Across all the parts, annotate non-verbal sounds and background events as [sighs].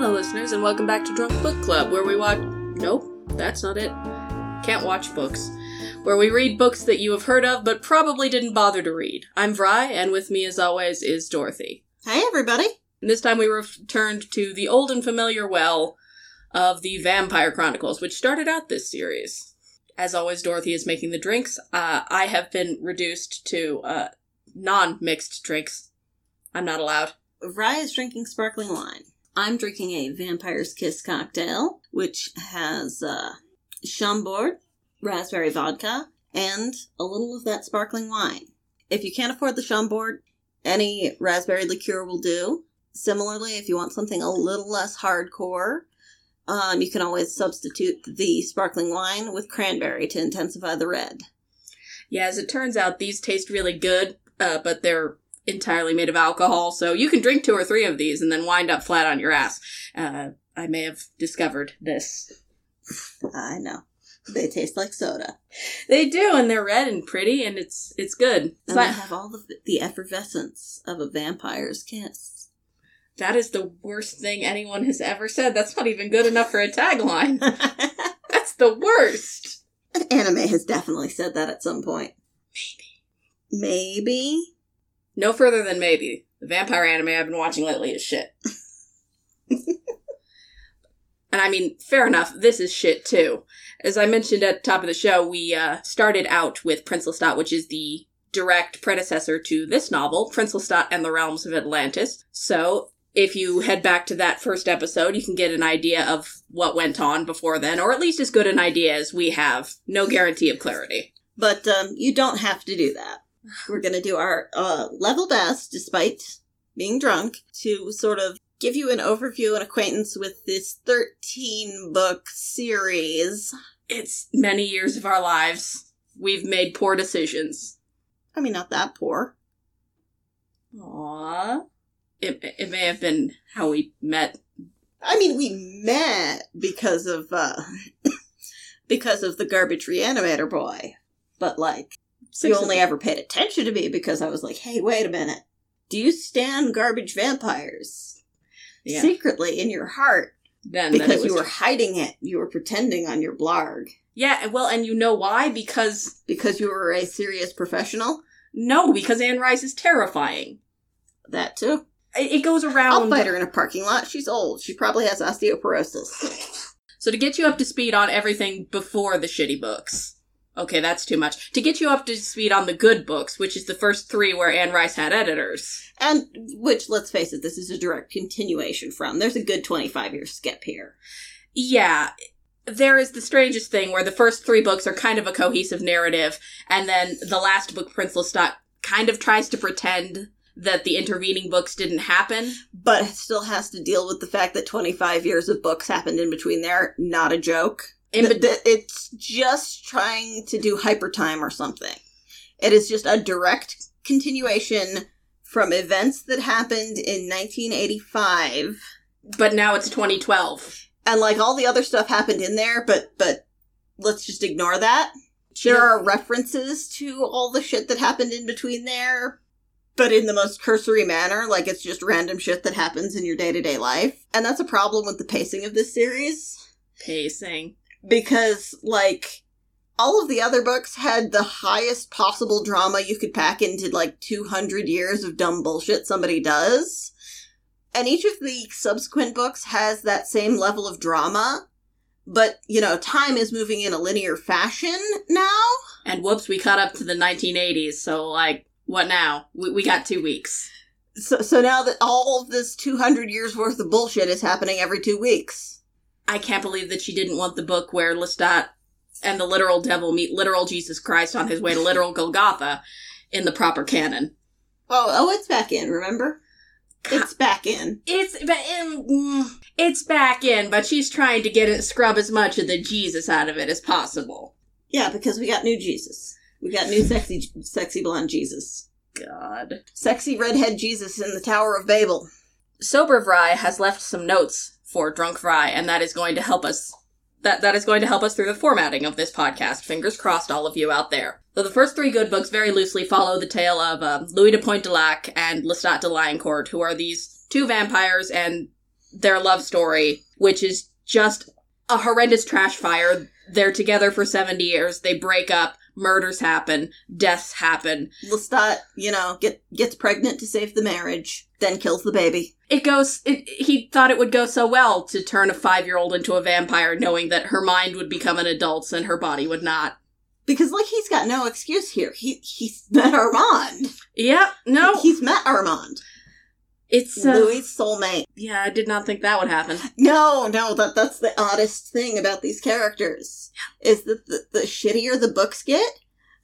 Hello, listeners, and welcome back to Drunk Book Club, where we watch. Nope, that's not it. Can't watch books. Where we read books that you have heard of but probably didn't bother to read. I'm Vry, and with me, as always, is Dorothy. Hi, everybody. And this time we returned to the old and familiar well of the Vampire Chronicles, which started out this series. As always, Dorothy is making the drinks. Uh, I have been reduced to uh, non mixed drinks. I'm not allowed. Vry is drinking sparkling wine. I'm drinking a Vampire's Kiss cocktail, which has uh, Chambord, raspberry vodka, and a little of that sparkling wine. If you can't afford the Chambord, any raspberry liqueur will do. Similarly, if you want something a little less hardcore, um, you can always substitute the sparkling wine with cranberry to intensify the red. Yeah, as it turns out, these taste really good, uh, but they're entirely made of alcohol, so you can drink two or three of these and then wind up flat on your ass. Uh, I may have discovered this. I know. They taste like soda. They do, and they're red and pretty, and it's it's good. And So they I- have all the, the effervescence of a vampire's kiss. that is the worst thing anyone has ever said. That's not even good enough for a tagline. [laughs] That's the worst. An anime has definitely said that at some point. Maybe. Maybe? No further than maybe. The vampire anime I've been watching lately is shit. [laughs] and I mean, fair enough, this is shit too. As I mentioned at the top of the show, we uh, started out with Prince Lestat, which is the direct predecessor to this novel, Prince Lestat and the Realms of Atlantis. So, if you head back to that first episode, you can get an idea of what went on before then, or at least as good an idea as we have. No guarantee of clarity. But um, you don't have to do that. We're going to do our uh, level best, despite being drunk, to sort of give you an overview and acquaintance with this 13 book series. It's many years of our lives. We've made poor decisions. I mean, not that poor. Aww. It, it may have been how we met. I mean, we met because of uh [coughs] because of the garbage reanimator boy. But like Six you only ever paid attention to me because I was like, "Hey, wait a minute. Do you stand garbage vampires Yeah. secretly in your heart then because you were hiding it? You were pretending on your blarg Yeah, well, and you know why? Because because you were a serious professional? no, because Anne Rice is terrifying. That too. It, goes I'll around. fight her in a parking lot. She's old. She probably has osteoporosis. [laughs] So to get you up to speed on everything before the shitty books. Okay, that's too much. To get you up to speed on the good books, which is the first three where Anne Rice had editors. And which, let's face it, this is a direct continuation from. There's a good 25 year skip here. Yeah, there is the strangest thing where the first three books are kind of a cohesive narrative, and then the last book, Prince Lestat, kind of tries to pretend that the intervening books didn't happen. But it still has to deal with the fact that 25 years of books happened in between there. Not a joke. In Th- be- th- it's just trying to do hyper time or something. It is just a direct continuation from events that happened in 1985. but now it's 2012. And like all the other stuff happened in there, but, but let's just ignore that. There are references to all the shit that happened in between there, but in the most cursory manner, like it's just random shit that happens in your day to day life. And that's a problem with the pacing of this series, pacing. Because, like, all of the other books had the highest possible drama you could pack into, like, 200 years of dumb bullshit somebody does. And each of the subsequent books has that same level of drama. But, you know, time is moving in a linear fashion now. And whoops, we caught up to the 1980s, so like, what now? We, we got two weeks. So, so now that all of this 200 years worth of bullshit is happening every two weeks. I can't believe that she didn't want the book where Lestat and the literal devil meet literal Jesus Christ on his way to literal Golgotha in the proper canon. Oh, oh, it's back in, remember? It's back in. It's mm, it's back in, but she's trying to get it scrub as much of the Jesus out of it as possible. Yeah, because we got new Jesus. We got new sexy, sexy blonde Jesus. God. Sexy redhead Jesus in the Tower of Babel. Sober Vry has left some notes for Drunk Fry, and that is going to help us. That that is going to help us through the formatting of this podcast. Fingers crossed, all of you out there. So the first three good books very loosely follow the tale of uh, Louis de Pointe du Lac and Lestat de Lioncourt, who are these two vampires and their love story, which is just a horrendous trash fire. They're together for 70 years. They break up. Murders happen. Deaths happen. Lestat, you know, get gets pregnant to save the marriage, then kills the baby. It goes, it, he thought it would go so well to turn a five year old into a vampire, knowing that her mind would become an adult's and her body would not. Because like he's got no excuse here. He he's met Armand. Yeah, no. He's met Armand. It's, uh, Louis' soulmate. yeah, I did not think that would happen. No, no, that that's the oddest thing about these characters. Is that the, the shittier the books get,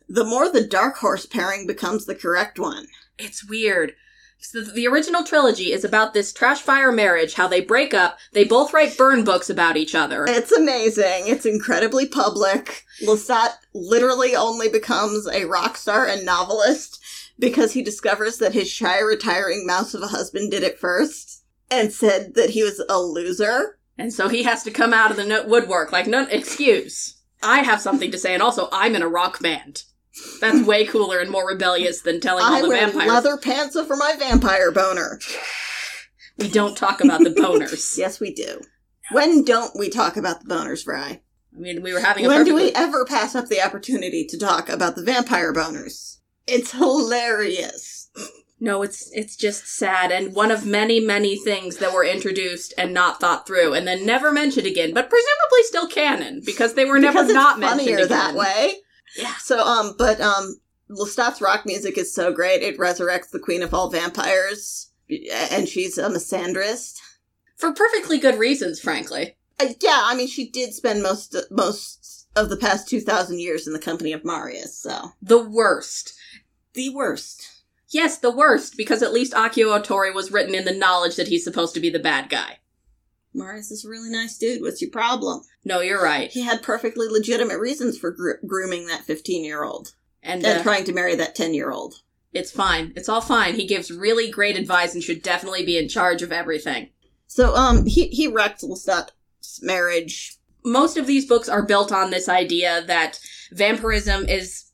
the more the dark horse pairing becomes the correct one. It's weird. So the original trilogy is about this trash fire marriage, how they break up, they both write burn books about each other. It's amazing. It's incredibly public. Lestat literally only becomes a rock star and novelist because he discovers that his shy, retiring mouse of a husband did it first and said that he was a loser. And so he has to come out of the woodwork like, no excuse. I have something to say, and also I'm in a rock band. That's way cooler and more rebellious than telling all I the wear vampires. leather pants for my vampire boner. We don't talk about the boners. [laughs] Yes, we do. When don't we talk about the boners, Fry? I mean, we were having a When do we ever pass up the opportunity to talk about the vampire boners? It's hilarious. No, it's it's just sad and one of many many things that were introduced and not thought through and then never mentioned again, but presumably still canon because they were never because it's not mentioned funnier again. that way. Yeah. So, um, but um, Lestat's rock music is so great; it resurrects the queen of all vampires, and she's a misandrist. For perfectly good reasons, frankly. Uh, yeah, I mean, she did spend most most of the past two thousand years in the company of Marius. So The worst. the worst. Yes, the worst, because at least Akio Otori was written in the knowledge that he's supposed to be the bad guy. Marius is a really nice dude. What's your problem? No, you're right. He had perfectly legitimate reasons for gro- grooming that fifteen-year-old And and uh, trying to marry that ten-year-old. it's fine. It's all fine. He gives really great advice and should definitely be in charge of everything. So, um, he he wrecked Lestat's marriage. most of these books are built on this idea that vampirism is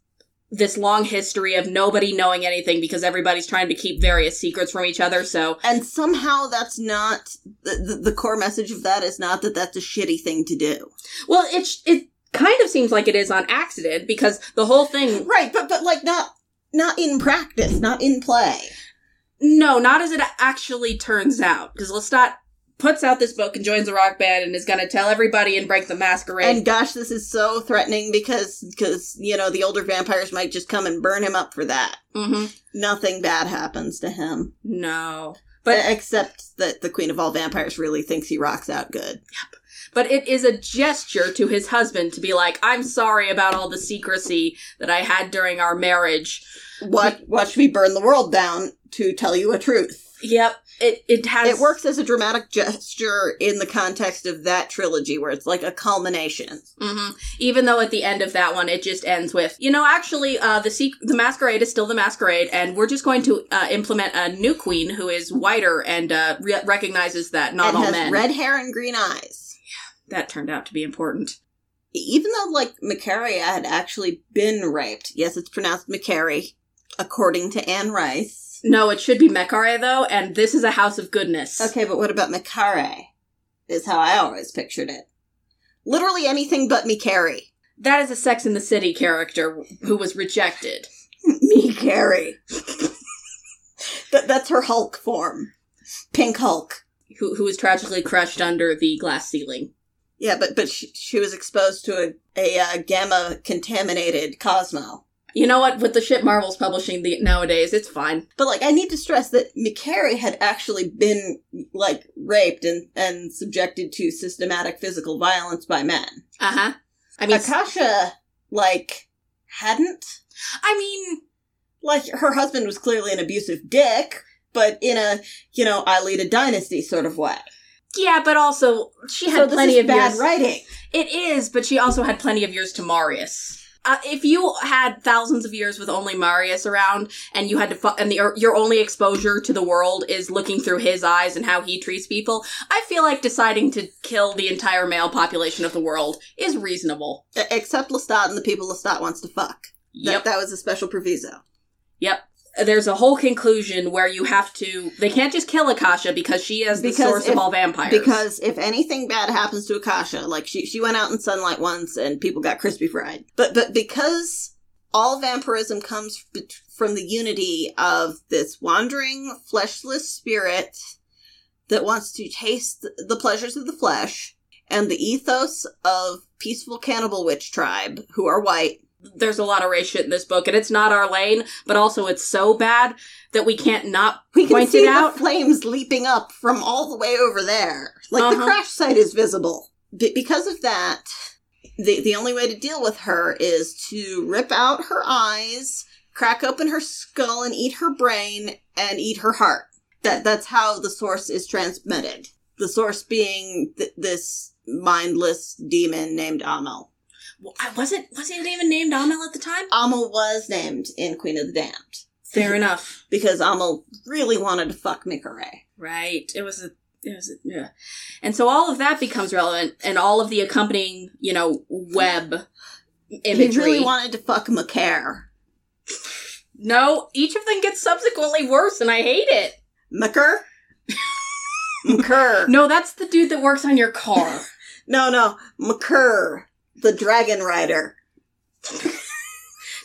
this long history of nobody knowing anything because everybody's trying to keep various secrets from each other. So, And somehow that's not the, the, the core message of that is not that that's a shitty thing to do. well, it it kind of seems like it is on accident because the whole thing. Right, but but like not not in practice, not in play. No, not as it actually turns out. Because Lestat puts out this book and joins a rock band and is going to tell everybody and break the masquerade. And gosh, this is so threatening because because you know the older vampires might just come and burn him up for that. hmm Nothing bad happens to him, No. But except that the queen of all vampires really thinks he rocks out good. Yep. But it is a gesture to his husband to be like, I'm sorry about all the secrecy that I had during our marriage. What? watch me burn the world down to tell you a truth. Yep, it it has It works as a dramatic gesture in the context of that trilogy, where it's like a culmination. hmm Even though at the end of that one, it just ends with, you know, actually, uh, the sec- the masquerade is still the masquerade, and we're just going to uh, implement a new queen who is whiter and uh, re- recognizes that not and all has men. red hair and green eyes. Yeah, that turned out to be important. Even though, like, Macaria had actually been raped. Yes, it's pronounced Macari, according to Anne Rice. No, it should be Mekare though, and this is a house of goodness. Okay, but what about Macare? Is how I always pictured it. Literally anything but Macari. That is a Sex in the City character who was rejected. [laughs] Macari. that, that's her Hulk form. Pink Hulk. Who, who was tragically crushed under the glass ceiling. Yeah, but but she, she was exposed to a, a uh, gamma contaminated Cosmo. You know what? With the shit Marvel's publishing the, nowadays, it's fine. But like, I need to stress that McCary had actually been like raped and and subjected to systematic physical violence by men. Uh huh. I mean, Akasha like hadn't. I mean, Like her husband was clearly an abusive dick, but in a you know I lead a dynasty sort of way. yeah, but also she had so plenty of bad years. writing. It is, but she also had plenty of years to Marius. Uh, if you had thousands of years with only Marius around, and you had to, fu- and the, your only exposure to the world is looking through his eyes and how he treats people, I feel like deciding to kill the entire male population of the world is reasonable. Except Lestat and the people Lestat wants to fuck. That, Yep. that was a special proviso. Yep. There's a whole conclusion where you have to. They can't just kill Akasha because she is the Because source if- of all vampires. Because if anything bad happens to Akasha, like she she went out in sunlight once and people got crispy fried. But but because all vampirism comes from the unity of this wandering fleshless spirit that wants to taste the pleasures of the flesh and the ethos of peaceful cannibal witch tribe who are white there's a lot of race shit in this book, and it's not our lane. But also, it's so bad that we can't not [laughs] we can point see it out. the flames leaping up from all the way over there. Like the Uh-huh. crash site is visible. Be- because of that, the the only way to deal with her is to rip out her eyes, crack open her skull, and eat her brain and eat her heart. That that's how the source is transmitted. The source being th- this mindless demon named Amel. I wasn't wasn't it even named Amel at the time? Amel was named in Queen of the Damned Fair enough. because Amel really wanted to fuck Mikare. Right. It was a. It was a, yeah. And so all of that becomes relevant, and all of the accompanying, you know, web imagery. He really wanted to fuck Macaire. no, each of them gets subsequently worse, and I hate it. Macker? [laughs] Macker. No, that's the dude that works on your car. [laughs] No, no. Macker. The dragon rider.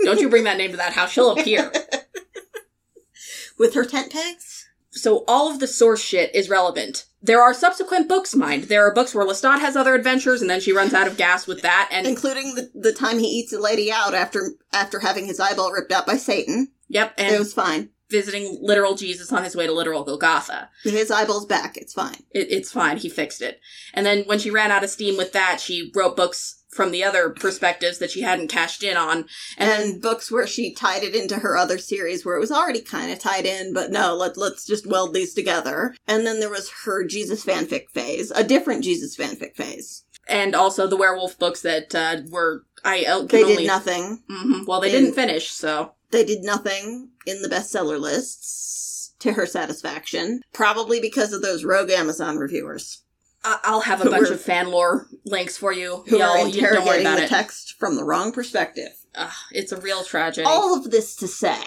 Don't you bring that name to that house; she'll appear. [laughs] With her tent pegs? So all of the source shit is relevant. There are subsequent books, mind. There are books where Lestat has other adventures, and then she runs out of gas with that. And Including the, the time he eats a lady out after after having his eyeball ripped out by Satan. yep, and it was fine. visiting literal Jesus on his way to literal Golgotha. His eyeball's back. It's fine. It, it's fine. He fixed it. And then when she ran out of steam with that, she wrote books from the other perspectives that she hadn't cashed in on. And, And, books where she tied it into her other series where it was already kind of tied in, but no, let, let's just weld these together. And then there was her Jesus fanfic phase, a different Jesus fanfic phase. and also the werewolf books that uh, were I uh, can They only, did nothing. hmm Well, they In- didn't finish, so They did nothing in the bestseller lists to her satisfaction, probably because of those rogue Amazon reviewers I'll have a bunch of fan lore links for you. who Y'all, are you don't worry about the it. text from the wrong perspective. Ugh, it's a real tragedy. All of this to say,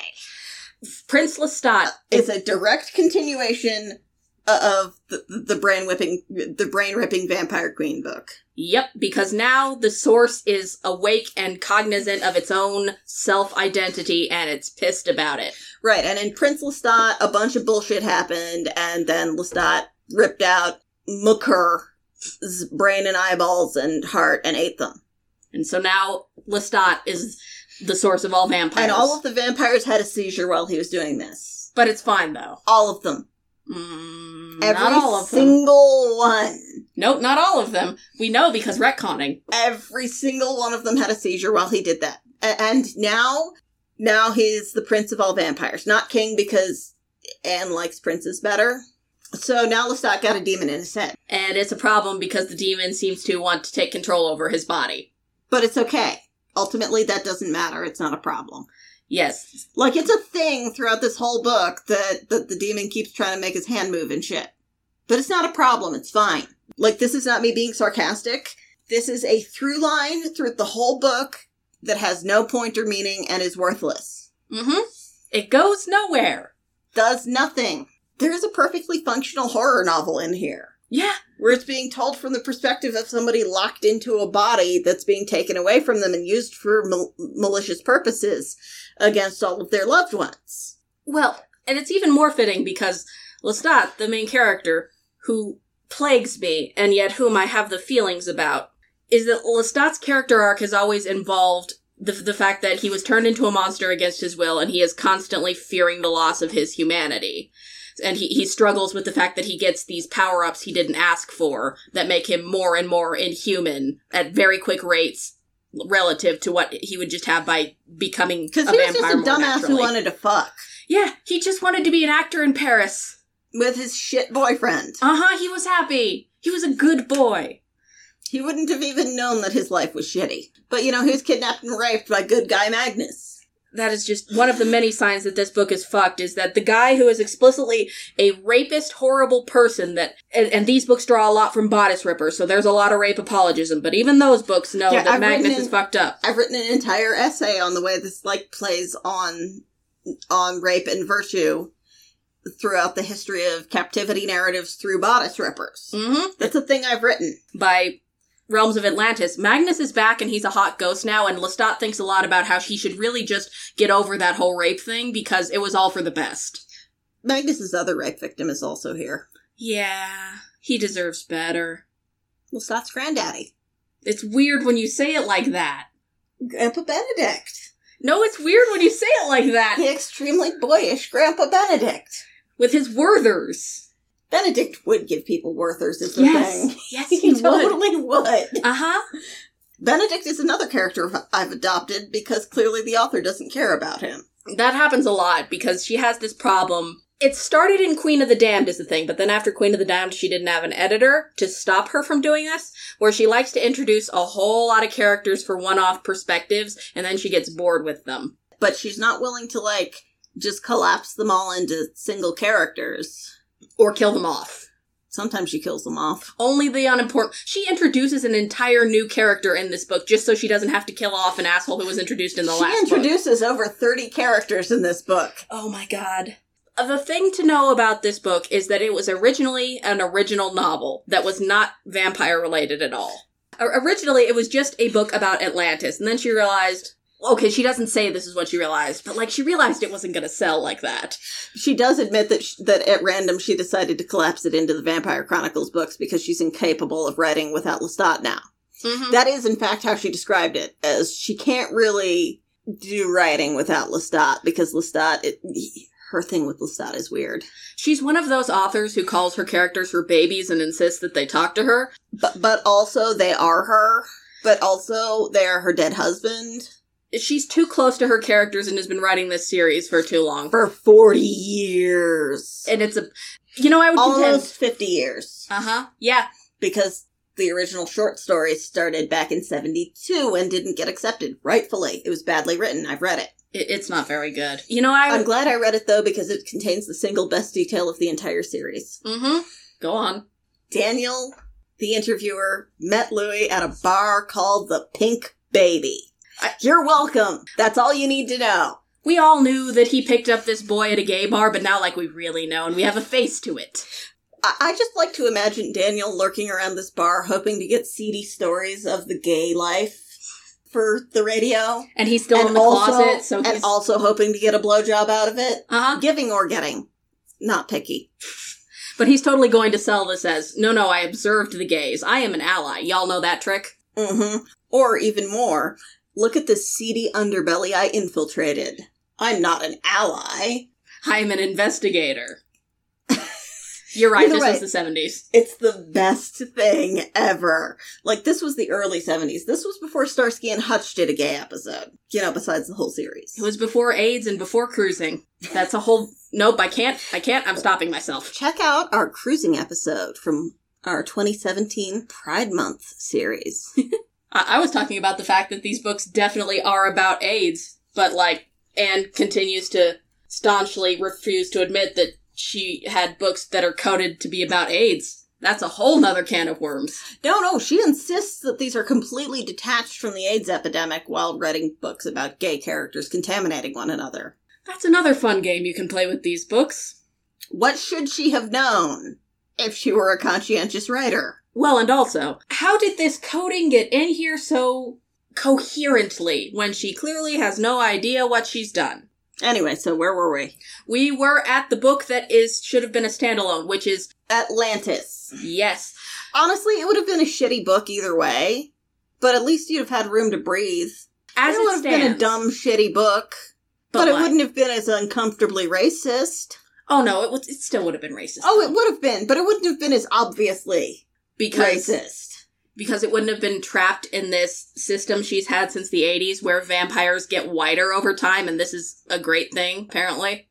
Prince Lestat uh, is a direct continuation uh, of the, the brain whipping, the brain ripping Vampire Queen book. Yep, because now the source is awake and cognizant of its own self identity and it's pissed about it. Right, and in Prince Lestat, a bunch of bullshit happened, and then Lestat ripped out Mukur's brain and eyeballs and heart and ate them. And so now Lestat is the source of all vampires. And all of the vampires had a seizure while he was doing this. but it's fine though. All of them. Mm, Every not all of them. single one. Nope, not all of them. We know because retconning. Every single one of them had a seizure while he did that. And now, now he's the prince of all vampires. Not king because Anne likes princes better. So now Lestat got a demon in his head. And it's a problem because the demon seems to want to take control over his body. But it's okay. Ultimately, that doesn't matter. It's not a problem. Yes. Like, it's a thing throughout this whole book that, that the demon keeps trying to make his hand move and shit. But it's not a problem. It's fine. Like, this is not me being sarcastic. This is a through line through the whole book that has no point or meaning and is worthless. Mm-hmm. It goes nowhere. Does nothing. There is a perfectly functional horror novel in here. Yeah. Where it's being told from the perspective of somebody locked into a body that's being taken away from them and used for mal- malicious purposes against all of their loved ones. Well, and it's even more fitting because Lestat, the main character, who plagues me, and yet whom I have the feelings about, is that Lestat's character arc has always involved the, the fact that he was turned into a monster against his will, and he is constantly fearing the loss of his humanity. And he, he struggles with the fact that he gets these power ups he didn't ask for that make him more and more inhuman at very quick rates relative to what he would just have by becoming a Because he was just a dumbass who wanted to fuck Yeah, he just wanted to be an actor in Paris. with his shit boyfriend. Uh huh, he was happy. He was a good boy. He wouldn't have even known that his life was shitty. But you know, he was kidnapped and raped by good guy Magnus. That is just one of the many signs that this book is fucked is that the guy who is explicitly a rapist, horrible person that, and, and these books draw a lot from Bodice Ripper, so there's a lot of rape apologism, but even those books know Yeah, that I've Magnus written is fucked up. I've written an entire essay on the way this like plays on on rape and virtue throughout the history of captivity narratives through bodice rippers. Mm-hmm. That's a thing I've written. By Realms of Atlantis, Magnus is back and he's a hot ghost now, and Lestat thinks a lot about how he should really just get over that whole rape thing because it was all for the best. Magnus's other rape victim is also here. Yeah, he deserves better. Lestat's granddaddy. It's weird when you say it like that. Grandpa Benedict. No, it's weird when you say it like that. The extremely boyish Grandpa Benedict. With his Werthers. Benedict would give people Werthers, is the Yes. thing. Yes, [laughs] He, he would. totally would. Uh huh. Benedict is another character I've adopted because clearly the author doesn't care about him. That happens a lot because she has this problem. It started in Queen of the Damned is the thing, but then after Queen of the Damned, she didn't have an editor to stop her from doing this, where she likes to introduce a whole lot of characters for one-off perspectives, and then she gets bored with them. But she's not willing to, like, just collapse them all into single characters. Or kill them off. Sometimes she kills them off. Only the unimportant. She introduces an entire new character in this book just so she doesn't have to kill off an asshole who was introduced in the she last She introduces over 30 characters in this book. Oh my god. The thing to know about this book is that it was originally an original novel that was not vampire related at all. Originally, it was just a book about Atlantis, and then she realized, okay, she doesn't say this is what she realized, but like she realized it wasn't going to sell like that. She does admit that sh- that at random she decided to collapse it into the Vampire Chronicles books because she's incapable of writing without Lestat now. Mhm. That is, in fact, how she described it, as she can't really do writing without Lestat because Lestat, it, her thing with Lestat is weird. She's one of those authors who calls her characters her babies and insists that they talk to her. But but also they are her. But also they are her dead husband She's too close to her characters and has been writing this series for too long. for forty years, And it's a, you know, I would contend. almost fifty years, Uh huh. Yeah. because the original short stories started back in seventy two and didn't get accepted. Rightfully, it was badly written. I've read it. It, it's not very good. You know, I I'm would. glad I read it though because it contains the single best detail of the entire series. Mm-hmm. Go on. Daniel, the interviewer, met Louis at a bar called the Pink Baby. You're welcome. That's all you need to know. We all knew that he picked up this boy at a gay bar, but now, like, we really know, and we have a face to it. I, I just like to imagine Daniel lurking around this bar hoping to get seedy stories of the gay life for the radio. And he's still in the also, closet, so and also hoping to get a blowjob out of it. uh huh. Giving or getting. Not picky. But he's totally going to sell this as no, no, I observed the gays. I am an ally. Y'all know that trick? Mm-hmm. Or even more, look at this seedy underbelly I infiltrated. I'm not an ally. I'm an investigator. [laughs] You're right, Either this way. was the 70s. It's the best thing ever. Like, this was the early 70s. This was before Starsky and Hutch did a gay episode. You know, besides the whole series. It was before AIDS and before cruising. That's a whole. Nope, I can't. I can't. I'm stopping myself. Check out our cruising episode from our 2017 Pride Month series. [laughs] I, I was talking about the fact that these books definitely are about AIDS, but like, Anne continues to staunchly refuse to admit that she had books that are coded to be about AIDS. That's a whole nother can of worms. no, no, she insists that these are completely detached from the AIDS epidemic while writing books about gay characters contaminating one another. That's another fun game you can play with these books. What should she have known if she were a conscientious writer? Well, and also, how did this coding get in here so coherently when she clearly has no idea what she's done? Anyway, so where were we? We were at the book that is should have been a standalone, which is Atlantis. yes, Honestly, it would have been a shitty book either way, but at least you'd have had room to breathe. as it it would have stands. been a dumb, shitty book, but, But it wouldn't have been as uncomfortably racist. Oh no, it was. It still would have been racist. Oh, it would have been, but it wouldn't have been as obviously because racist. because it wouldn't have been trapped in this system she's had since the '80s, where vampires get whiter over time, and this is a great thing apparently.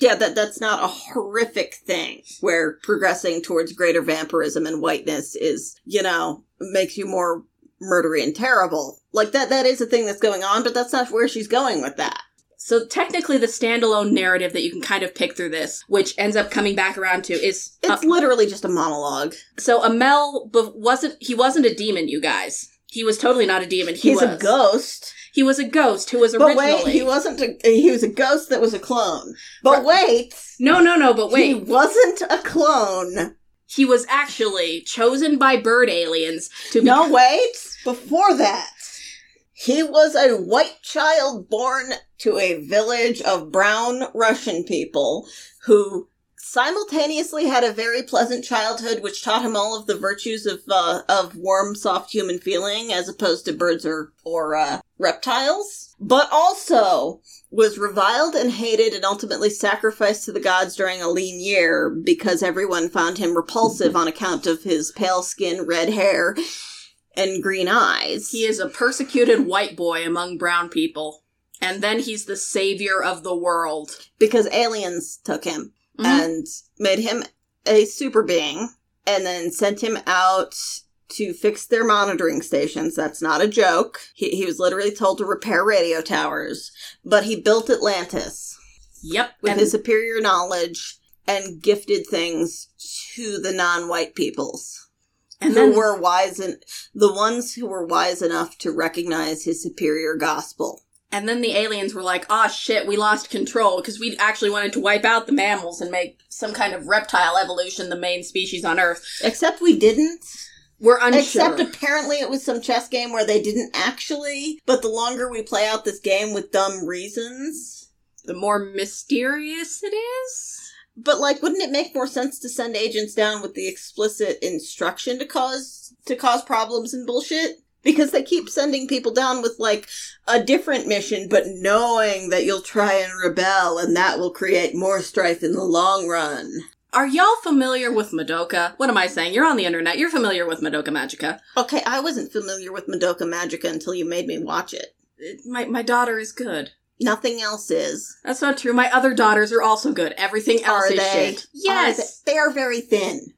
Yeah, that that's not a horrific thing where progressing towards greater vampirism and whiteness is, you know, makes you more murdery and terrible. Like that that is a thing that's going on, but that's not where she's going with that. So technically, the standalone narrative that you can kind of pick through this, which ends up coming back around to, is uh, It's literally just a monologue. so Amel wasn't he wasn't a demon, you guys. He was totally not a demon. He He's was a ghost. He was a ghost who was But originally. wait, he wasn't. A, he was a ghost that was a clone. But Right. wait, no, no, no, but wait, he wasn't a clone. He was actually chosen by bird aliens to be. No, wait. Before that, he was a white child born to a village of brown Russian people who simultaneously had a very pleasant childhood, which taught him all of the virtues of uh, of warm, soft human feeling, as opposed to birds or or uh, reptiles. But also was reviled and hated, and ultimately sacrificed to the gods during a lean year because everyone found him repulsive on account of his pale skin, red hair, and green eyes. He is a persecuted white boy among brown people. And then he's the savior of the world. because aliens took him Mhm. and made him a super being and then sent him out to fix their monitoring stations. That's not a joke. He, he was literally told to repair radio towers, but he built Atlantis Yep. with and his superior knowledge and gifted things to the non-white peoples. And who then were wise and the ones who were wise enough to recognize his superior gospel. And then the aliens were like, "Ah, shit, we lost control because we actually wanted to wipe out the mammals and make some kind of reptile evolution the main species on Earth." Except we didn't. We're unsure. Except apparently it was some chess game where they didn't actually. But the longer we play out this game with dumb reasons. the more mysterious it is. But like, wouldn't it make more sense to send agents down with the explicit instruction to cause to cause problems and bullshit? Because they keep sending people down with like a different mission, but knowing that you'll try and rebel and that will create more strife in the long run. Are y'all familiar with Madoka? What am I saying? You're on the internet. You're familiar with Madoka Magica. Okay, I wasn't familiar with Madoka Magica until you made me watch it. It- my my daughter is good. Nothing else is. That's not true. My other daughters are also good. Everything else Are is they? shit. Yes. Are they? they are very thin.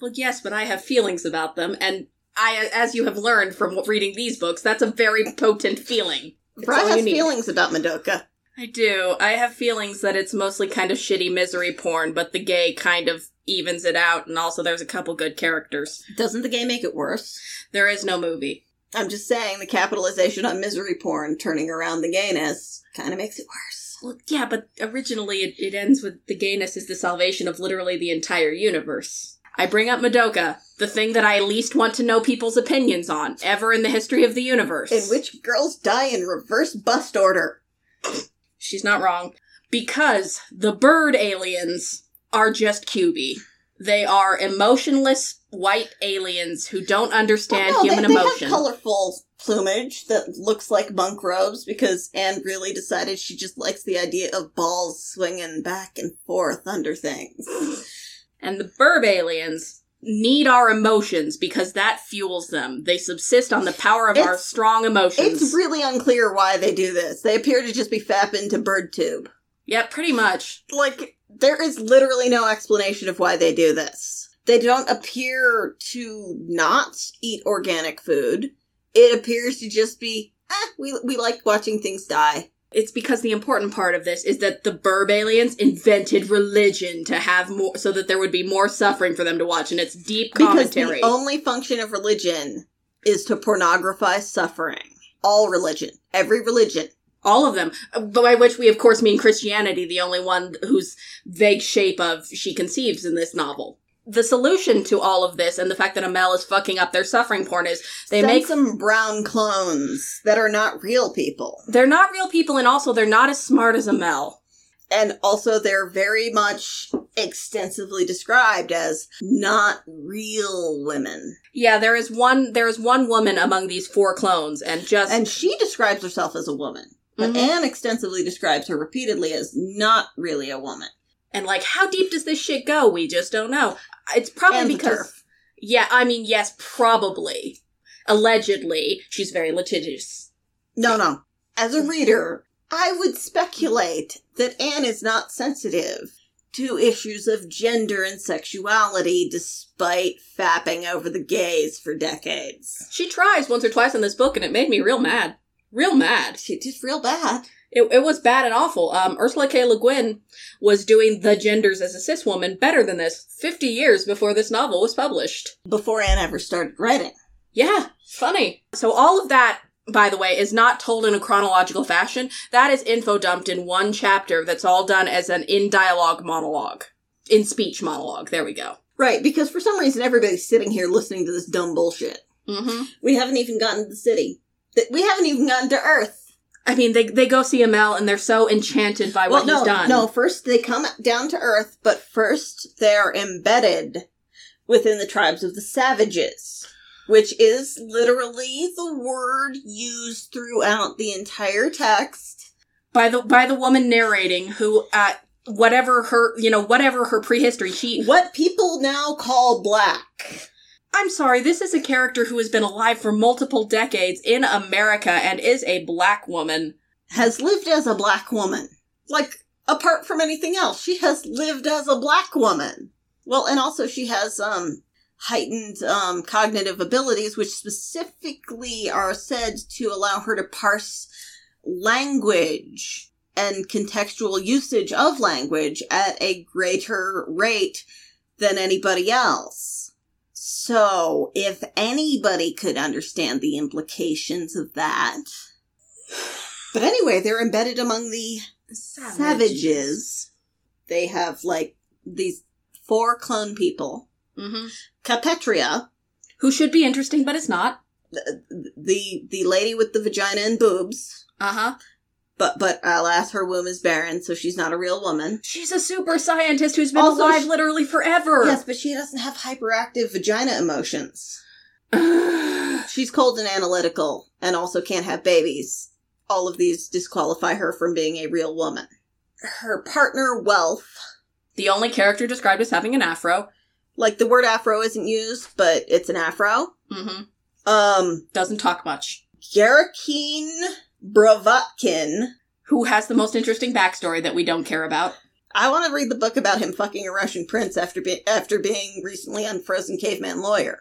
Well, yes, but I have feelings about them, and I, as you have learned from reading these books, that's a very potent feeling. It's Brad all has you need. feelings about Madoka. I do. I have feelings that it's mostly kind of shitty misery porn, but the gay kind of evens it out, and also there's a couple good characters. Doesn't the game make it worse? There is no movie. I'm just saying the capitalization on misery porn turning around the gayness kind of makes it worse. Well, yeah, but originally it, it ends with the gayness is the salvation of literally the entire universe. I bring up Madoka, the thing that I least want to know people's opinions on, ever in the history of the universe. In which girls die in reverse bust order. She's not wrong. Because the bird aliens are just Kyubey. They are emotionless white aliens who don't understand Well, no, human they, they emotion. have colorful plumage that looks like monk robes because Anne really decided she just likes the idea of balls swinging back and forth under things. and the burb aliens need our emotions because that fuels them. They subsist on the power of our strong emotions. It's really unclear why they do this. They appear to just be fapping to bird tube. yeah, pretty much. like there is literally no explanation of why they do this. They don't appear to not eat organic food. It appears to just be, eh, we we like watching things die. It's because the important part of this is that the burb aliens invented religion to have more, so that there would be more suffering for them to watch, and it's deep commentary. Because the only function of religion is to pornographize suffering. All religion, every religion. All of them. Uh, By which we, of course, mean Christianity, the only one whose vague shape of she conceives in this novel. The solution to all of this and the fact that Amel is fucking up their suffering porn is they Send make some brown clones that are not real people. they're not real people and also they're not as smart as Amel. and also they're very much extensively described as not real women. Yeah, there is one there is one woman among these four clones and just And she describes herself as a woman. But Mhm. Anne extensively describes her repeatedly as not really a woman. and like how deep does this shit go? We just don't know. It's probably And because. Yeah, I mean yes, probably. Allegedly, she's very litigious. No, no. As a reader, I would speculate that Anne is not sensitive to issues of gender and sexuality despite fapping over the gays for decades. She tries once or twice in this book and it made me real mad. Real mad. She did real bad. It, it was bad and awful. Um, Ursula K. Le Guin was doing the genders as a cis woman better than this 50 years before this novel was published. Before Anne ever started writing. Yeah, funny. So all of that by the way, is not told in a chronological fashion. That is info dumped in one chapter that's all done as an in dialogue monologue. In speech monologue. There we go. Right, because for some reason everybody's sitting here listening to this dumb bullshit. Mm-hmm. We haven't even gotten to the city. We haven't even gotten to Earth. I mean, they they go see Amel and they're so enchanted by what well, no, he's done. no. First, they come down to Earth, but first they're embedded within the tribes of the savages, which is literally the word used throughout the entire text. by the by the woman narrating who uh whatever her you know whatever her prehistory she What people now call black. I'm sorry this is a character who has been alive for multiple decades in America and is a black woman has lived as a black woman. Like, apart from anything else, she has lived as a black woman. Well, and also she has, um, heightened, um, cognitive abilities, which specifically are said to allow her to parse language and contextual usage of language at a greater rate than anybody else. So, if anybody could understand the implications of that, but anyway, they're embedded among the savages. They have like these four clone people. hmm Kapetria, who should be interesting but is not. the the, the lady with the vagina and boobs, uh-huh but but alas, her womb is barren, so she's not a real woman. she's a super scientist who's been Also, alive she- literally forever Yes, but she doesn't have hyperactive vagina emotions. [sighs] She's cold and analytical, and also can't have babies. All of these disqualify her from being a real woman. Her partner, Welf, the only character described as having an afro like the word afro isn't used, but it's an afro. Mm-hmm. Um, doesn't talk much Garekyn Brovotkin. who has the most interesting backstory that we don't care about I want to read the book about him fucking a Russian prince after be- after being recently unfrozen caveman lawyer.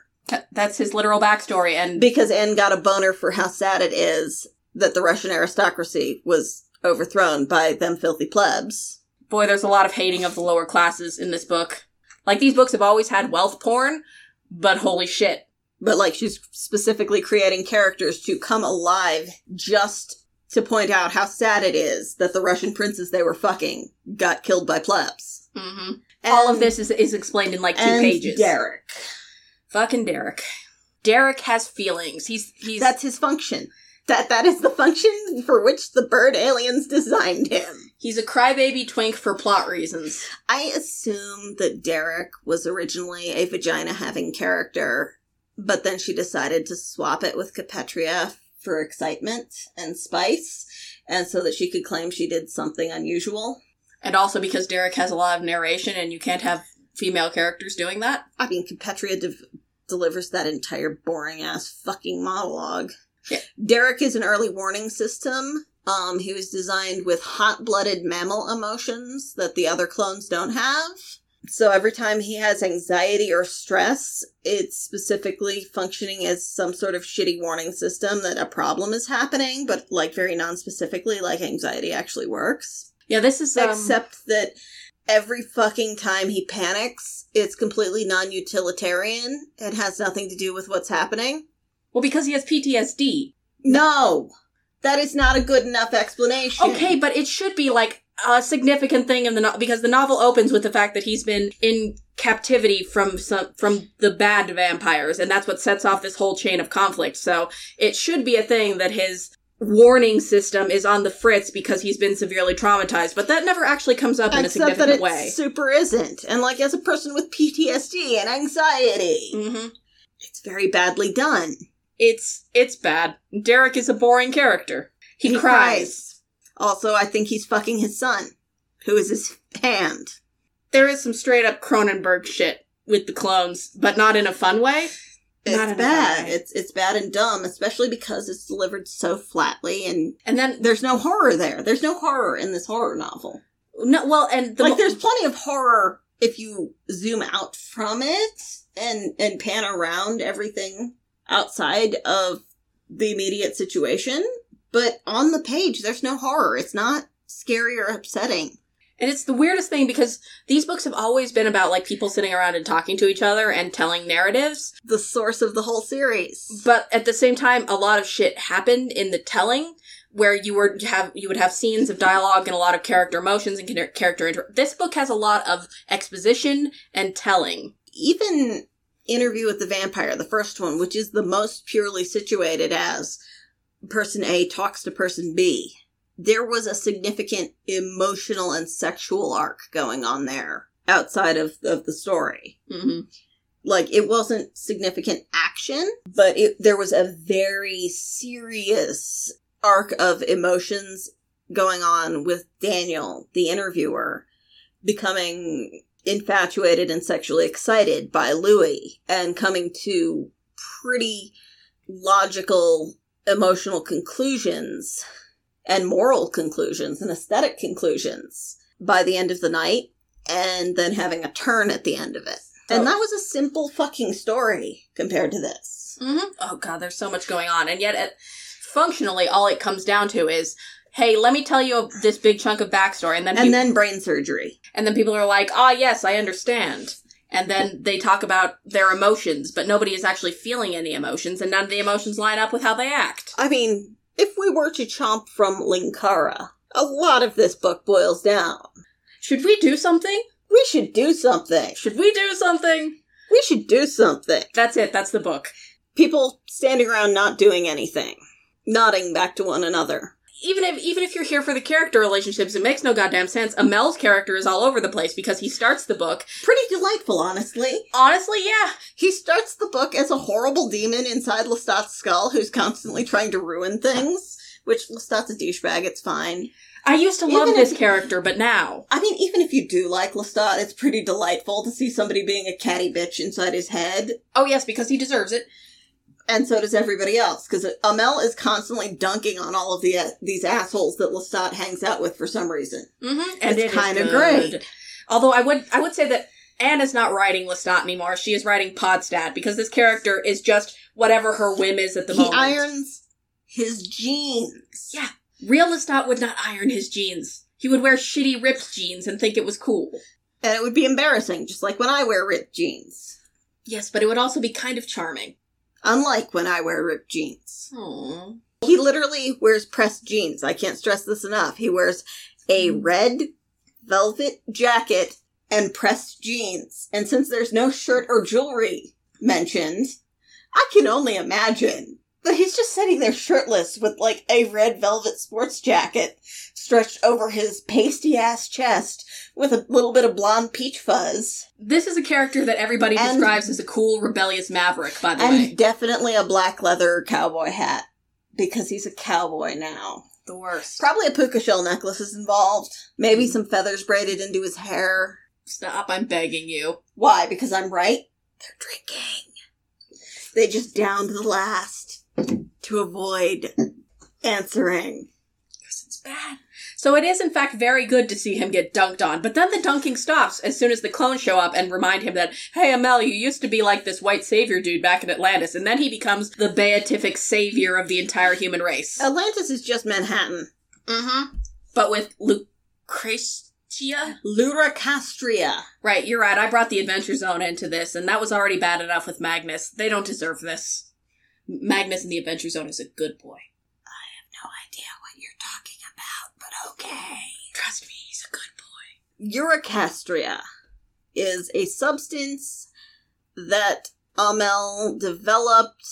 That's his literal backstory and Because Anne got a boner for how sad it is that the Russian aristocracy was overthrown by them filthy plebs. boy, there's a lot of hating of the lower classes in this book. Like these books have always had wealth porn, but holy shit. But like she's specifically creating characters to come alive just to point out how sad it is that the Russian princes they were fucking got killed by plebs. hmm All of this is, is explained in like two and pages. Derek. Fucking Derek. Derek has feelings. He's he's That's his function. That that is the function for which the bird aliens designed him. he's a crybaby twink for plot reasons. I assume that Derek was originally a vagina having character, but then she decided to swap it with Kapetria for excitement and spice, and so that she could claim she did something unusual. And also because Derek has a lot of narration and you can't have female characters doing that. I mean, Kapetria de- delivers that entire boring ass fucking monologue. Yeah. Derek is an early warning system. Um, he was designed with hot blooded mammal emotions that the other clones don't have. So every time he has anxiety or stress, it's specifically functioning as some sort of shitty warning system that a problem is happening, but like very non-specifically, like anxiety actually works. Yeah, this is um, Except that every fucking time he panics, it's completely non-utilitarian. It has nothing to do with what's happening. well because he has PTSD. No! That is not a good enough explanation. Okay, but it should be like a significant thing in the novel because the novel opens with the fact that he's been in captivity from some from the bad vampires, and that's what sets off this whole chain of conflict. So it should be a thing that his warning system is on the fritz because he's been severely traumatized, but that never actually comes up in a Except that significant it way. super isn't. And like as a person with PTSD and anxiety, hmm it's very badly done. It's it's bad. Derek is a boring character. He, cries. Also, I think he's fucking his son, who is his hand. There is some straight up Cronenberg shit with the clones, but not in a fun way. Not It's bad. way. It's it's bad and dumb, especially because it's delivered so flatly and And then there's no horror there. There's no horror in this horror novel. no, well, and the like mo- there's plenty of horror if you zoom out from it and and pan around everything outside of the immediate situation, but on the page there's no horror. It's not scary or upsetting. And it's the weirdest thing because these books have always been about like people sitting around and talking to each other and telling narratives. The source of the whole series. But at the same time, a lot of shit happened in the telling where you were have you would have scenes of dialogue and a lot of character emotions and character inter- this book has a lot of exposition and telling Even Interview with the Vampire, the first one, which is the most purely situated as person A talks to person B, there was a significant emotional and sexual arc going on there outside of, of the story. mm-hmm. Like it wasn't significant action, but it, there was a very serious arc of emotions going on with Daniel, the interviewer, becoming infatuated and sexually excited by Louis and coming to pretty logical emotional conclusions and moral conclusions and aesthetic conclusions by the end of the night and then having a turn at the end of it. And that was a simple fucking story compared to this. Mm-hmm. oh god there's so much going on and yet it, functionally all it comes down to is hey let me tell you this big chunk of backstory and then And then brain surgery. and then people are like ah yes i understand and then they talk about their emotions but nobody is actually feeling any emotions and none of the emotions line up with how they act I mean, if we were to chomp from Linkara, a lot of this book boils down. should we do something We should do something. should we do something We should do something. that's it that's the book People standing around not doing anything, nodding back to one another. Even if even if you're here for the character relationships, it makes no goddamn sense. Amel's character is all over the place because he starts the book. Pretty delightful, honestly. Honestly, yeah. He starts the book as a horrible demon inside Lestat's skull who's constantly trying to ruin things, which Lestat's a douchebag, it's fine. I used to love Even this if- character, but now I mean, even if you do like Lestat, it's pretty delightful to see somebody being a catty bitch inside his head. Oh yes, because he deserves it. And so does everybody else, because Amel is constantly dunking on all of the uh, these assholes that Lestat hangs out with for some reason. Mm-hmm. It's kinda great. Although I would I would say that Anne is not writing Lestat anymore. She is writing Podstad because this character is just whatever her whim is at the he moment. irons his jeans. Yeah. Real Lestat would not iron his jeans. He would wear shitty ripped jeans and think it was cool. And it would be embarrassing, just like when I wear ripped jeans. Yes, but it would also be kind of charming. Unlike when I wear ripped jeans. Aww. He literally wears pressed jeans. I can't stress this enough. He wears a mm-hmm. red velvet jacket and pressed jeans. And since there's no shirt or jewelry mentioned, I can only imagine that he's just sitting there shirtless with like a red velvet sports jacket stretched over his pasty ass chest with a little bit of blonde peach fuzz. This is a character that everybody And- describes as a cool, rebellious maverick, by the And way. And definitely a black leather cowboy hat because he's a cowboy now. The worst. Probably a puka shell necklace is involved. Maybe some feathers braided into his hair. Stop, I'm begging you. Why? Because I'm right? They're drinking. They just downed the last to avoid answering. Because it's bad. So it is, in fact, very good to see him get dunked on, but then the dunking stops as soon as the clones show up and remind him that, hey, Amel, you used to be like this white savior dude back in Atlantis, and then he becomes the beatific savior of the entire human race. Atlantis is just Manhattan. Mm-hmm. But with Lucretia? Luricastria. Right, you're right. I brought the Adventure Zone into this, and that was already bad enough with Magnus. They don't deserve this. Magnus in the Adventure Zone is a good boy. I have no idea what you're talking about, but okay. Trust me, he's a good boy. Luricastria is a substance that Amel developed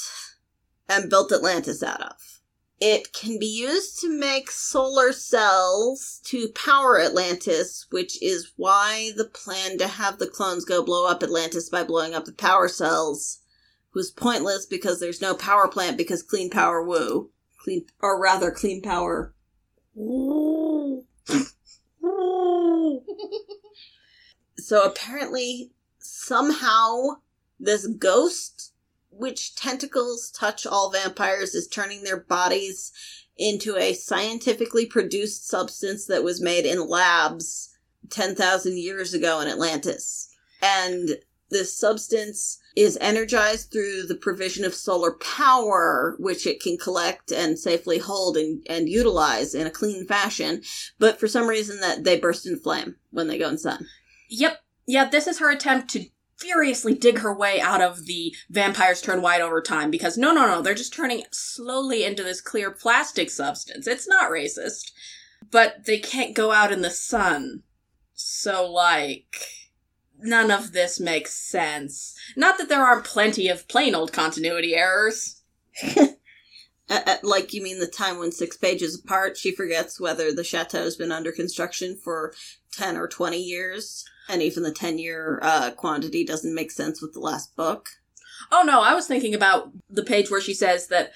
and built Atlantis out of. It can be used to make solar cells to power Atlantis, which is why the plan to have the clones go blow up Atlantis by blowing up the power cells was pointless because there's no power plant because clean power woo. Clean, or rather, clean power. [laughs] So apparently, somehow, this ghost, which tentacles touch all vampires, is turning their bodies into a scientifically produced substance that was made in labs 10,000 years ago in Atlantis. And this substance is energized through the provision of solar power, which it can collect and safely hold and, and utilize in a clean fashion. But for some reason that they burst into flame when they go inside. Yep. Yeah, this is her attempt to furiously dig her way out of the vampires turn white over time because no, no, no, they're just turning slowly into this clear plastic substance. It's not racist. But they can't go out in the sun. So, like, none of this makes sense. Not that there aren't plenty of plain old continuity errors. [laughs] Uh, uh, like you mean the time when six pages apart, she forgets whether the chateau's been under construction for 10 or 20 years, and even the 10 year uh, quantity doesn't make sense with the last book. Oh no, I was thinking about the page where she says that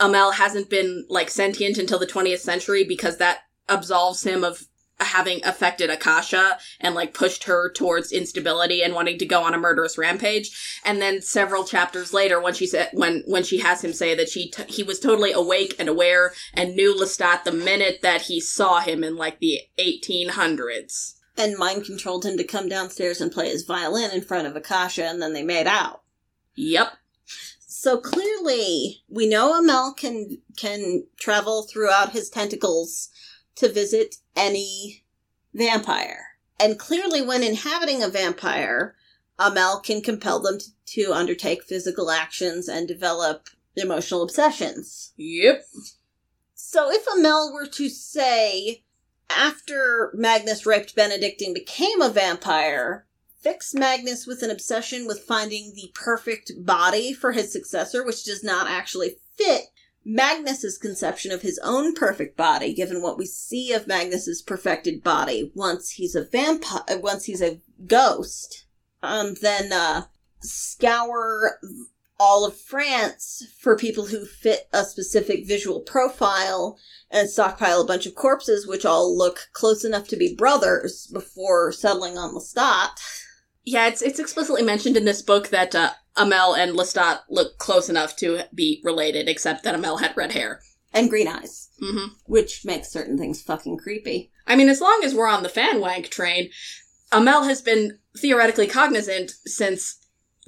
Amel hasn't been like sentient until the 20th century because that absolves him of having affected Akasha and like pushed her towards instability and wanting to go on a murderous rampage. And then several chapters later, when she said when when she has him say that she t- he was totally awake and aware and knew Lestat the minute that he saw him in like the 1800s. And mind controlled him to come downstairs and play his violin in front of Akasha, and then they made out. Yep. So clearly, we know Amel can can travel throughout his tentacles to visit any vampire. And clearly, when inhabiting a vampire, Amel can compel them to, undertake physical actions and develop emotional obsessions. Yep. So, if Amel were to say, after Magnus raped Benedict and became a vampire, fix Magnus with an obsession with finding the perfect body for his successor, which does not actually fit Magnus's conception of his own perfect body, given what we see of Magnus's perfected body once he's a vampire, once he's a ghost, um, then uh, scour all of France for people who fit a specific visual profile and stockpile a bunch of corpses which all look close enough to be brothers before settling on Lestat. Yeah, it's it's explicitly mentioned in this book that uh, Amel and Lestat look close enough to be related, except that Amel had red hair. And green eyes. Mm-hmm. Which makes certain things fucking creepy. I mean, as long as we're on the fan wank train, Amel has been theoretically cognizant since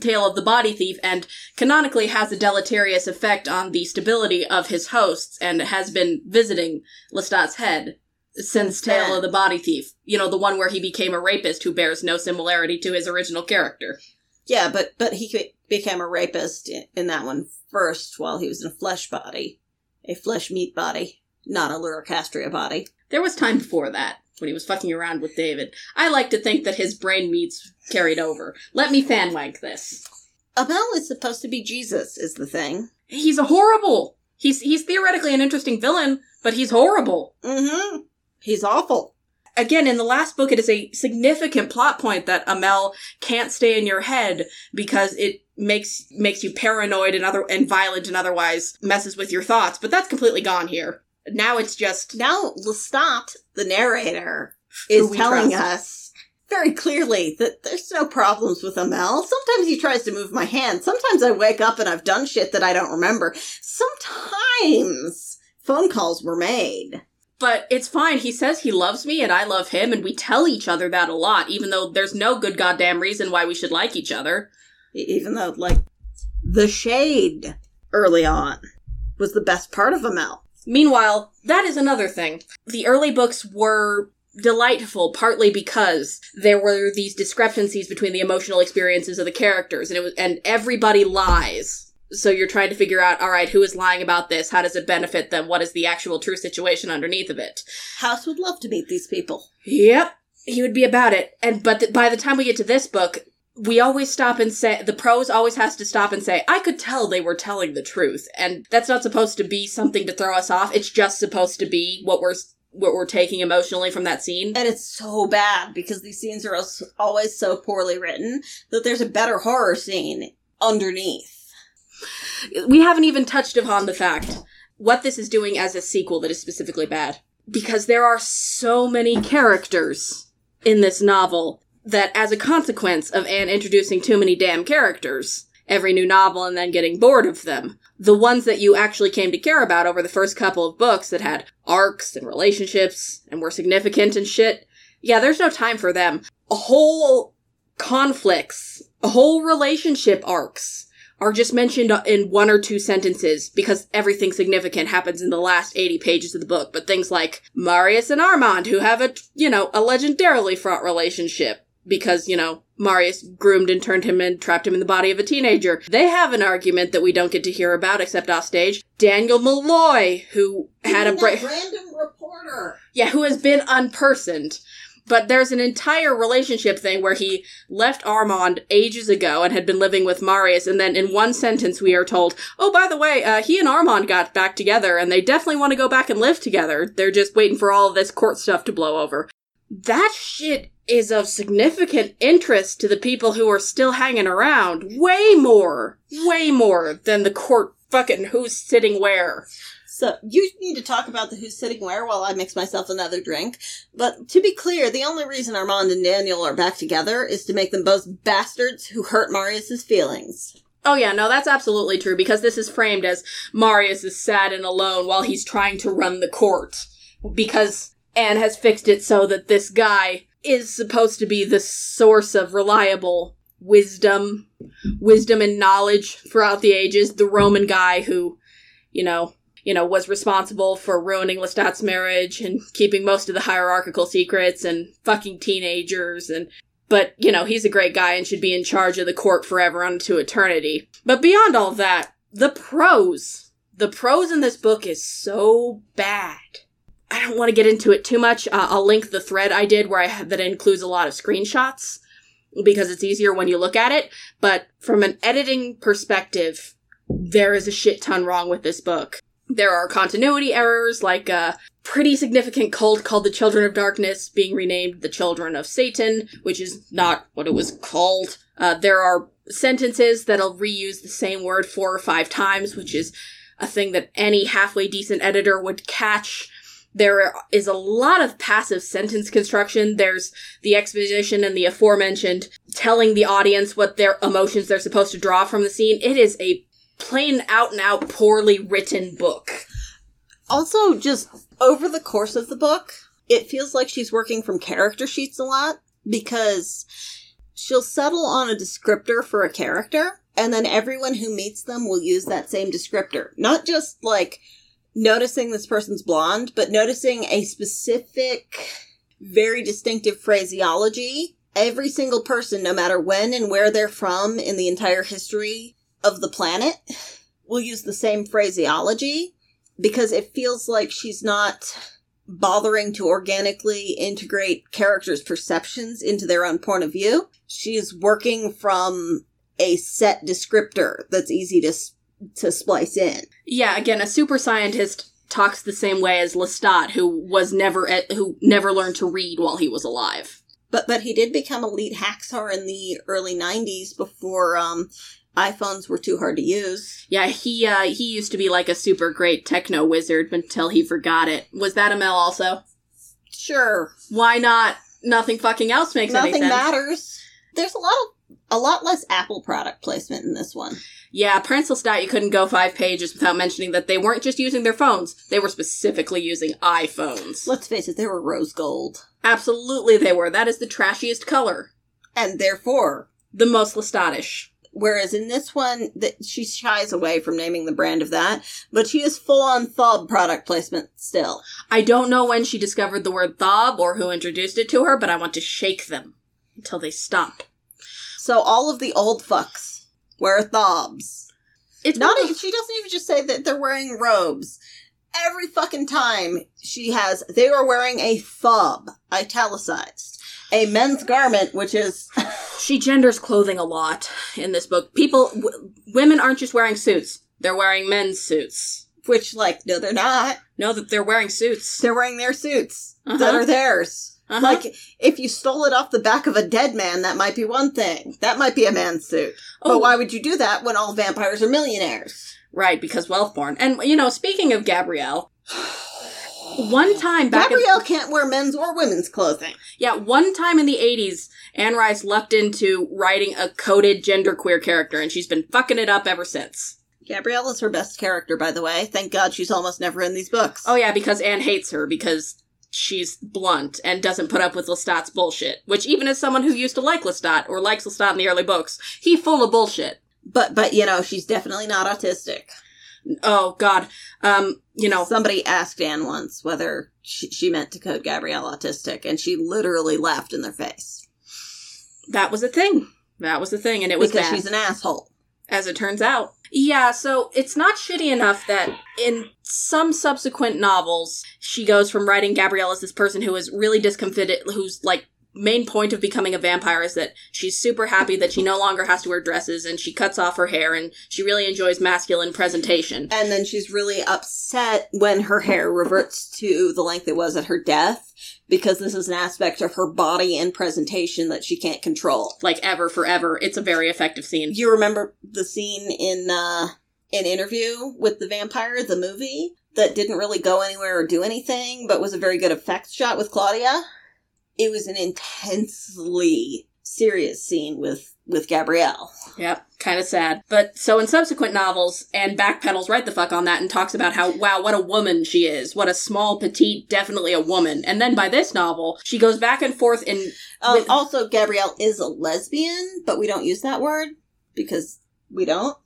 Tale of the Body Thief and canonically has a deleterious effect on the stability of his hosts and has been visiting Lestat's head since Tale of the Body Thief. You know, the one where he became a rapist who bears no similarity to his original character. Yeah, but but he became a rapist in that one first while he was in a flesh body, a flesh meat body, not a Luricastria body. There was time before that when he was fucking around with David. I like to think that his brain meats carried over. Let me fan wank this. Abel is supposed to be Jesus, is the thing. He's a horrible. He's he's theoretically an interesting villain, but he's horrible. Mm-hmm. He's awful. Again, in the last book, it is a significant plot point that Amel can't stay in your head because it makes makes you paranoid and other and violent and otherwise messes with your thoughts. But that's completely gone here. Now it's just now Lestat, the narrator, is telling trust. us very clearly that there's no problems with Amel. Sometimes he tries to move my hand. Sometimes I wake up and I've done shit that I don't remember. Sometimes phone calls were made. But it's fine. He says he loves me and I love him, and we tell each other that a lot, even though there's no good goddamn reason why we should like each other. Even though, like, the shade early on was the best part of Amel. Meanwhile, that is another thing. The early books were delightful partly because there were these discrepancies between the emotional experiences of the characters and it was and everybody lies so you're trying to figure out, all right, who is lying about this? How does it benefit them? What is the actual true situation underneath of it? House would love to meet these people. Yep, he would be about it. And but th- by the time we get to this book, we always stop and say the prose always has to stop and say, I could tell they were telling the truth, and that's not supposed to be something to throw us off. It's just supposed to be what we're what we're taking emotionally from that scene. And it's so bad because these scenes are always so poorly written that there's a better horror scene underneath we haven't even touched upon the fact what this is doing as a sequel that is specifically bad. Because there are so many characters in this novel that as a consequence of Anne introducing too many damn characters, every new novel and then getting bored of them, the ones that you actually came to care about over the first couple of books that had arcs and relationships and were significant and shit, yeah, there's no time for them. A whole conflicts a whole relationship arcs are just mentioned in one or two sentences because everything significant happens in the last 80 pages of the book. But things like Marius and Armand, who have a, you know, a legendarily fraught relationship because, you know, Marius groomed and turned him and trapped him in the body of a teenager. They have an argument that we don't get to hear about except offstage. Daniel Malloy, who had a break. random reporter. Yeah, who has been unpersoned. But there's an entire relationship thing where he left Armand ages ago and had been living with Marius, and then in one sentence we are told, oh, by the way, uh, he and Armand got back together, and they definitely want to go back and live together. They're just waiting for all this court stuff to blow over. That shit is of significant interest to the people who are still hanging around. Way more. Way more than the court fucking who's sitting where. So you need to talk about the who's sitting where while I mix myself another drink. But to be clear, the only reason Armand and Daniel are back together is to make them both bastards who hurt Marius's feelings. Oh yeah, no, that's absolutely true because this is framed as Marius is sad and alone while he's trying to run the court because Anne has fixed it so that this guy is supposed to be the source of reliable wisdom, wisdom and knowledge throughout the ages. The Roman guy who, you know, you know, was responsible for ruining Lestat's marriage and keeping most of the hierarchical secrets and fucking teenagers and but, you know, he's a great guy and should be in charge of the court forever unto eternity. But beyond all that, the prose. The prose in this book is so bad. I don't want to get into it too much. Uh, I'll link the thread I did where I that includes a lot of screenshots because it's easier when you look at it. But from an editing perspective, there is a shit ton wrong with this book. There are continuity errors, like a pretty significant cult called the Children of Darkness being renamed the Children of Satan, which is not what it was called. Uh, there are sentences that'll reuse the same word four or five times, which is a thing that any halfway decent editor would catch. There is a lot of passive sentence construction. There's the exposition and the aforementioned telling the audience what their emotions they're supposed to draw from the scene. It is a plain out and out poorly written book. Also, just over the course of the book, it feels like she's working from character sheets a lot because she'll settle on a descriptor for a character and then everyone who meets them will use that same descriptor. Not just like noticing this person's blonde, but noticing a specific, very distinctive phraseology. Every single person, no matter when and where they're from in the entire history of the planet, We'll use the same phraseology because it feels like she's not bothering to organically integrate characters' perceptions into their own point of view. She's working from a set descriptor that's easy to to splice in. Yeah, again, a super scientist talks the same way as Lestat, who was never at, who never learned to read while he was alive. But but he did become a lead hacksaw in the early '90s before um, iPhones were too hard to use. Yeah, he uh, he used to be like a super great techno wizard until he forgot it. Was that Amel also? Sure. Why not? Nothing fucking else makes Nothing any sense. matters. There's a lot of a lot less Apple product placement in this one. Yeah, Prince Lestat, you couldn't go five pages without mentioning that they weren't just using their phones; they were specifically using iPhones. Let's face it, they were rose gold. Absolutely, they were. That is the trashiest color, and therefore the most Lestatish. Whereas in this one, that she shies away from naming the brand of that, but she is full on Thob product placement still. I don't know when she discovered the word Thob or who introduced it to her, but I want to shake them until they stop. So all of the old fucks wear thobs. It's Not even, she doesn't even just say that they're wearing robes. Every fucking time she has, they are wearing a thob, italicized. A men's garment, which is [laughs] she genders clothing a lot in this book. People, w- women aren't just wearing suits; they're wearing men's suits. which like no they're not No, that they're wearing suits. they're wearing their suits that Uh-huh. are theirs Uh-huh. like if you stole it off the back of a dead man that might be one thing that might be a man's suit Oh. but why would you do that when all vampires are millionaires Right, because wealth born. And you know, speaking of Gabrielle, one time back, in- gabrielle can't wear men's or women's clothing yeah, one time in the '80s, Anne Rice lucked into writing a coded genderqueer character, and she's been fucking it up ever since. gabrielle is her best character by the way thank god she's almost never in these books Oh yeah, because Anne hates her because she's blunt and doesn't put up with Lestat's bullshit. Which, even as someone who used to like Lestat or likes Lestat in the early books, he full of bullshit. But but you know, she's definitely not autistic. Oh God, um, you know, Somebody asked Anne once whether she, she meant to code Gabrielle autistic, and she literally laughed in their face that was a thing. That was the thing, and it was because bad. she's an asshole. as it turns out. Yeah, so it's not shitty enough that in some subsequent novels, she goes from writing Gabrielle as this person who is really discomfited, who's like main point of becoming a vampire is that she's super happy that she no longer has to wear dresses and she cuts off her hair and she really enjoys masculine presentation. And then she's really upset when her hair reverts to the length it was at her death because this is an aspect of her body and presentation that she can't control. Like ever, forever. It's a very effective scene. You remember the scene in uh in interview with the vampire, the movie, that didn't really go anywhere or do anything, but was a very good effects shot with Claudia? It was an intensely serious scene with with Gabrielle. Yep, kind of sad. But so in subsequent novels, Anne backpedals right the fuck on that and talks about how, wow, what a woman she is. What a small, petite, definitely a woman. And then by this novel, she goes back and forth in. Um, With- also, Gabrielle is a lesbian, but we don't use that word because we don't.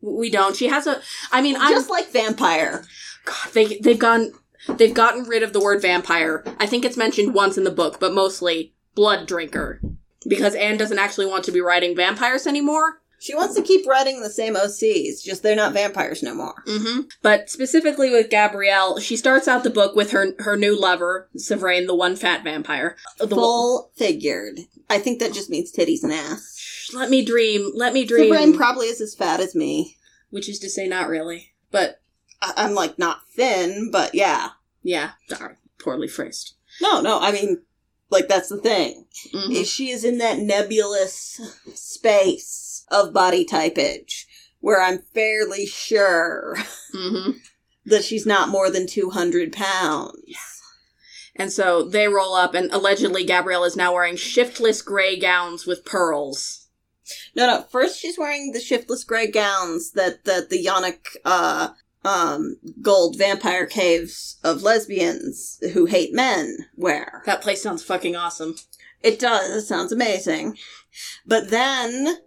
We don't. She has a. I mean, I'm. Just like vampire. God, they, they've gone. They've gotten rid of the word vampire. I think it's mentioned once in the book, but mostly blood drinker. Because Anne doesn't actually want to be writing vampires anymore. She wants to keep writing the same OCs, just they're not vampires no more. Mm-hmm. But specifically with Gabrielle, she starts out the book with her her new lover, Sevraine, the one fat vampire. The, Full figured. I think that just means titties and ass. let me dream. Let me dream. Sabrine probably is as fat as me. which is to say, not really. But I'm like not thin, but yeah. yeah, poorly phrased. No, no, I mean, like that's the thing. Mhm. Is She is in that nebulous space of body typage where I'm fairly sure Mhm. that she's not more than 200 pounds. And so they roll up, and allegedly Gabrielle is now wearing shiftless gray gowns with pearls. No, no. First, she's wearing the shiftless gray gowns that that the Yannick uh, um, gold vampire caves of lesbians who hate men wear. That place sounds fucking awesome. It does. It sounds amazing. But then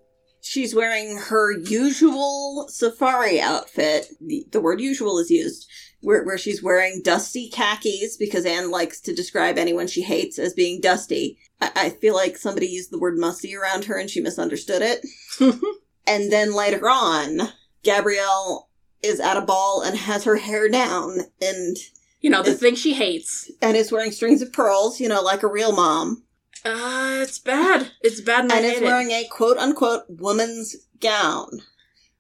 she's wearing her usual safari outfit. The, the word usual is used. Where, where she's wearing dusty khakis because Anne likes to describe anyone she hates as being dusty. I, I feel like somebody used the word musty around her and she misunderstood it. [laughs] And then later on, Gabrielle is at a ball and has her hair down and You know, the It's- thing she hates. and is wearing strings of pearls, you know, like a real mom. Uh, it's bad. It's bad and, And is hate it. wearing a quote unquote woman's gown.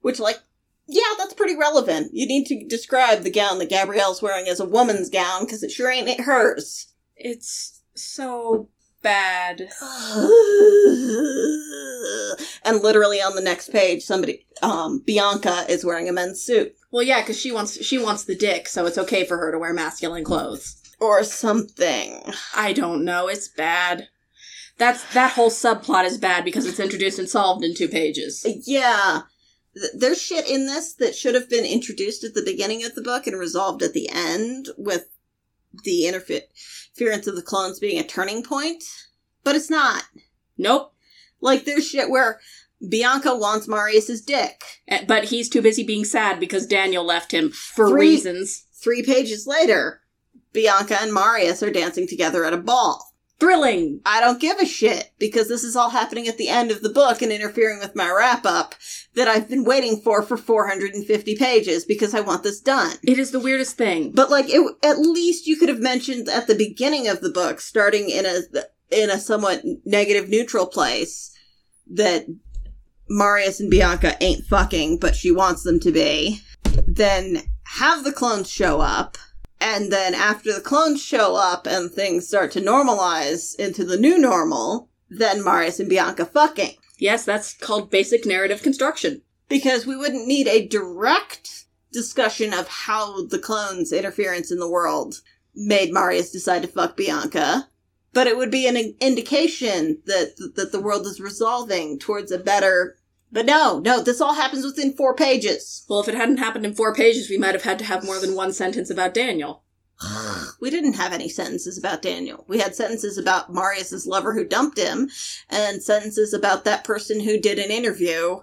Which like yeah, that's pretty relevant. You need to describe the gown that Gabrielle's wearing as a woman's gown because it sure ain't hers. It's so bad. [laughs] and literally on the next page, somebody, um, Bianca is wearing a men's suit Well, yeah, because she wants she wants the dick, so it's okay for her to wear masculine clothes. or something. I don't know. It's bad. That's that whole subplot is bad because it's introduced and solved in two pages. Yeah. There's shit in this that should have been introduced at the beginning of the book and resolved at the end with the interfe- interference of the clones being a turning point. But it's not. Nope. Like, there's shit where Bianca wants Marius's dick. Eh, But he's too busy being sad because Daniel left him for Three- reasons. Three pages later, Bianca and Marius are dancing together at a ball. Thrilling. I don't give a shit because this is all happening at the end of the book and interfering with my wrap up that I've been waiting for for 450 pages because I want this done. It is the weirdest thing. But like, it, at least you could have mentioned at the beginning of the book, starting in a in a somewhat negative neutral place, that Marius and Bianca ain't fucking, but she wants them to be. Then have the clones show up, and then after the clones show up and things start to normalize into the new normal, then Marius and Bianca fucking. Yes, that's called basic narrative construction. because we wouldn't need a direct discussion of how the clones' interference in the world made Marius decide to fuck Bianca, but it would be an indication that that the world is resolving towards a better. But no, no, this all happens within four pages. Well, if it hadn't happened in four pages, we might have had to have more than one sentence about Daniel. We didn't have any sentences about Daniel. We had sentences about Marius's lover who dumped him, and sentences about that person who did an interview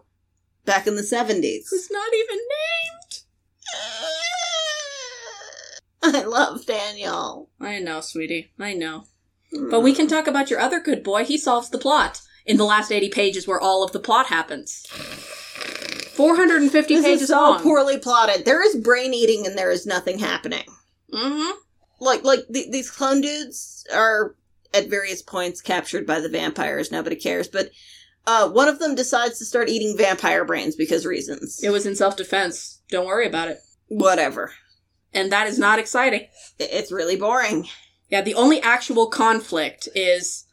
back in the seventies. Who's not even named. [laughs] I love Daniel. I know, sweetie. I know. Hmm. But we can talk about your other good boy. He solves the plot in the last 80 pages where all of the plot happens. 450 This pages is so long. poorly plotted. There is brain eating and there is nothing happening. Mm-hmm. Like, like th- these clone dudes are at various points captured by the vampires. Nobody cares, but uh, one of them decides to start eating vampire brains because reasons. It was in self defense. Don't worry about it. Whatever. And that is not exciting. It's really boring. Yeah, the only actual conflict is,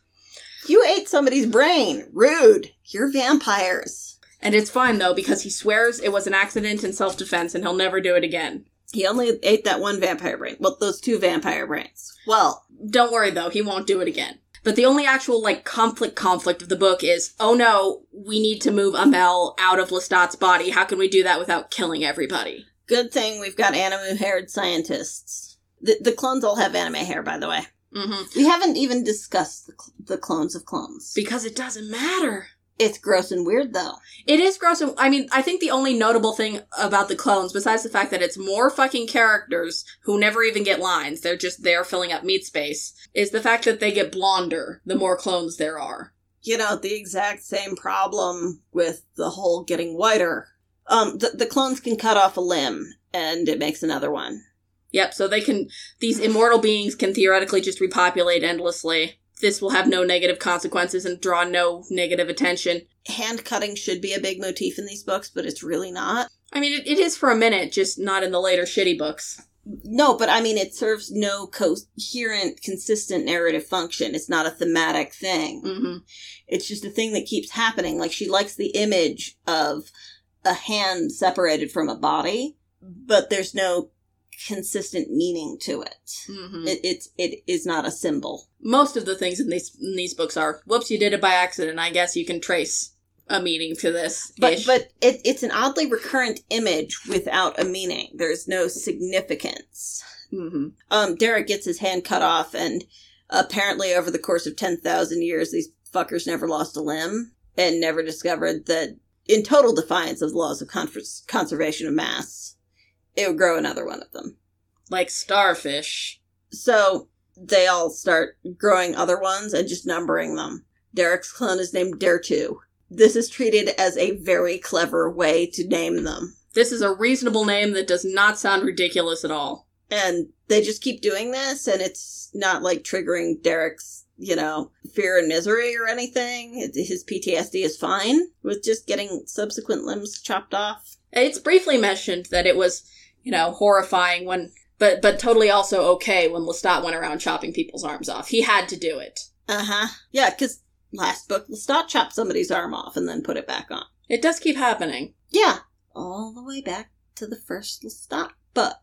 You ate somebody's brain. Rude. You're vampires. and it's fine though, because he swears it was an accident in self defense and he'll never do it again. He only ate that one vampire brain. Well, those two vampire brains. Well, Don't worry though, he won't do it again. But the only actual like conflict conflict of the book is, oh no, we need to move Amel out of Lestat's body. How can we do that without killing everybody? good thing we've got anime-haired scientists. The, the clones all have anime hair, by the way. hmm We haven't even discussed the, cl- the clones of clones. Because it doesn't matter. It's gross and weird, though. It is gross. and- I mean, I think the only notable thing about the clones, besides the fact that it's more fucking characters who never even get lines, they're just there filling up meat space, is the fact that they get blonder the more clones there are. You know, the exact same problem with the whole getting whiter. Um, the, the clones can cut off a limb, and it makes another one. Yep, so they can, these immortal beings can theoretically just repopulate endlessly. This will have no negative consequences and draw no negative attention. Hand cutting should be a big motif in these books, but it's really not. I mean, it, it is for a minute, just not in the later shitty books. No, but I mean, it serves no coherent, consistent narrative function. It's not a thematic thing. hmm It's just a thing that keeps happening. Like she likes the image of a hand separated from a body, but there's no consistent meaning to it. hmm It it's it is not a symbol. Most of the things in these in these books are, whoops, you did it by accident. I guess you can trace a meaning to this. But but it, it's an oddly recurrent image without a meaning. There's no significance. hmm Um, Derek gets his hand cut off, and apparently over the course of ten thousand years, these fuckers never lost a limb and never discovered that, in total defiance of the laws of con- conservation of mass, it would grow another one of them. like starfish. So they all start growing other ones and just numbering them. Derek's clone is named Dare Two. This is treated as a very clever way to name them. This is a reasonable name that does not sound ridiculous at all. and they just keep doing this and it's not like triggering derek's you know fear and misery or anything his ptsd is fine with just getting subsequent limbs chopped off It's briefly mentioned that it was, you know, horrifying when, but but totally also okay when Lestat went around chopping people's arms off. He had to do it. uh-huh yeah because last book lestat chopped somebody's arm off and then put it back on It does keep happening. yeah all the way back to the first lestat book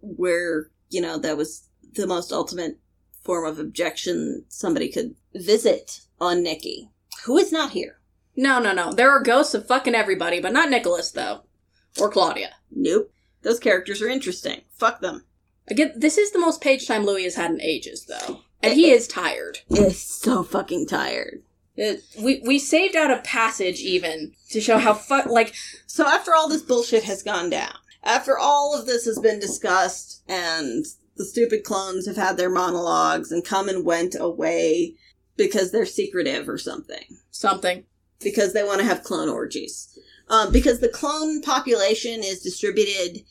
where you know that was the most ultimate form of objection somebody could visit on nikki who is not here No, no, no. There are ghosts of fucking everybody, but not Nicholas though, or Claudia. Nope. Those characters are interesting. Fuck them. Again, this is the most page time Louis has had in ages, though, and he is tired. It's so fucking tired. It, we we saved out a passage even to show how fu- like So after all this bullshit has gone down, after all of this has been discussed and the stupid clones have had their monologues and come and went away because they're secretive or something. something. Because they want to have clone orgies. Um, because the clone population is distributed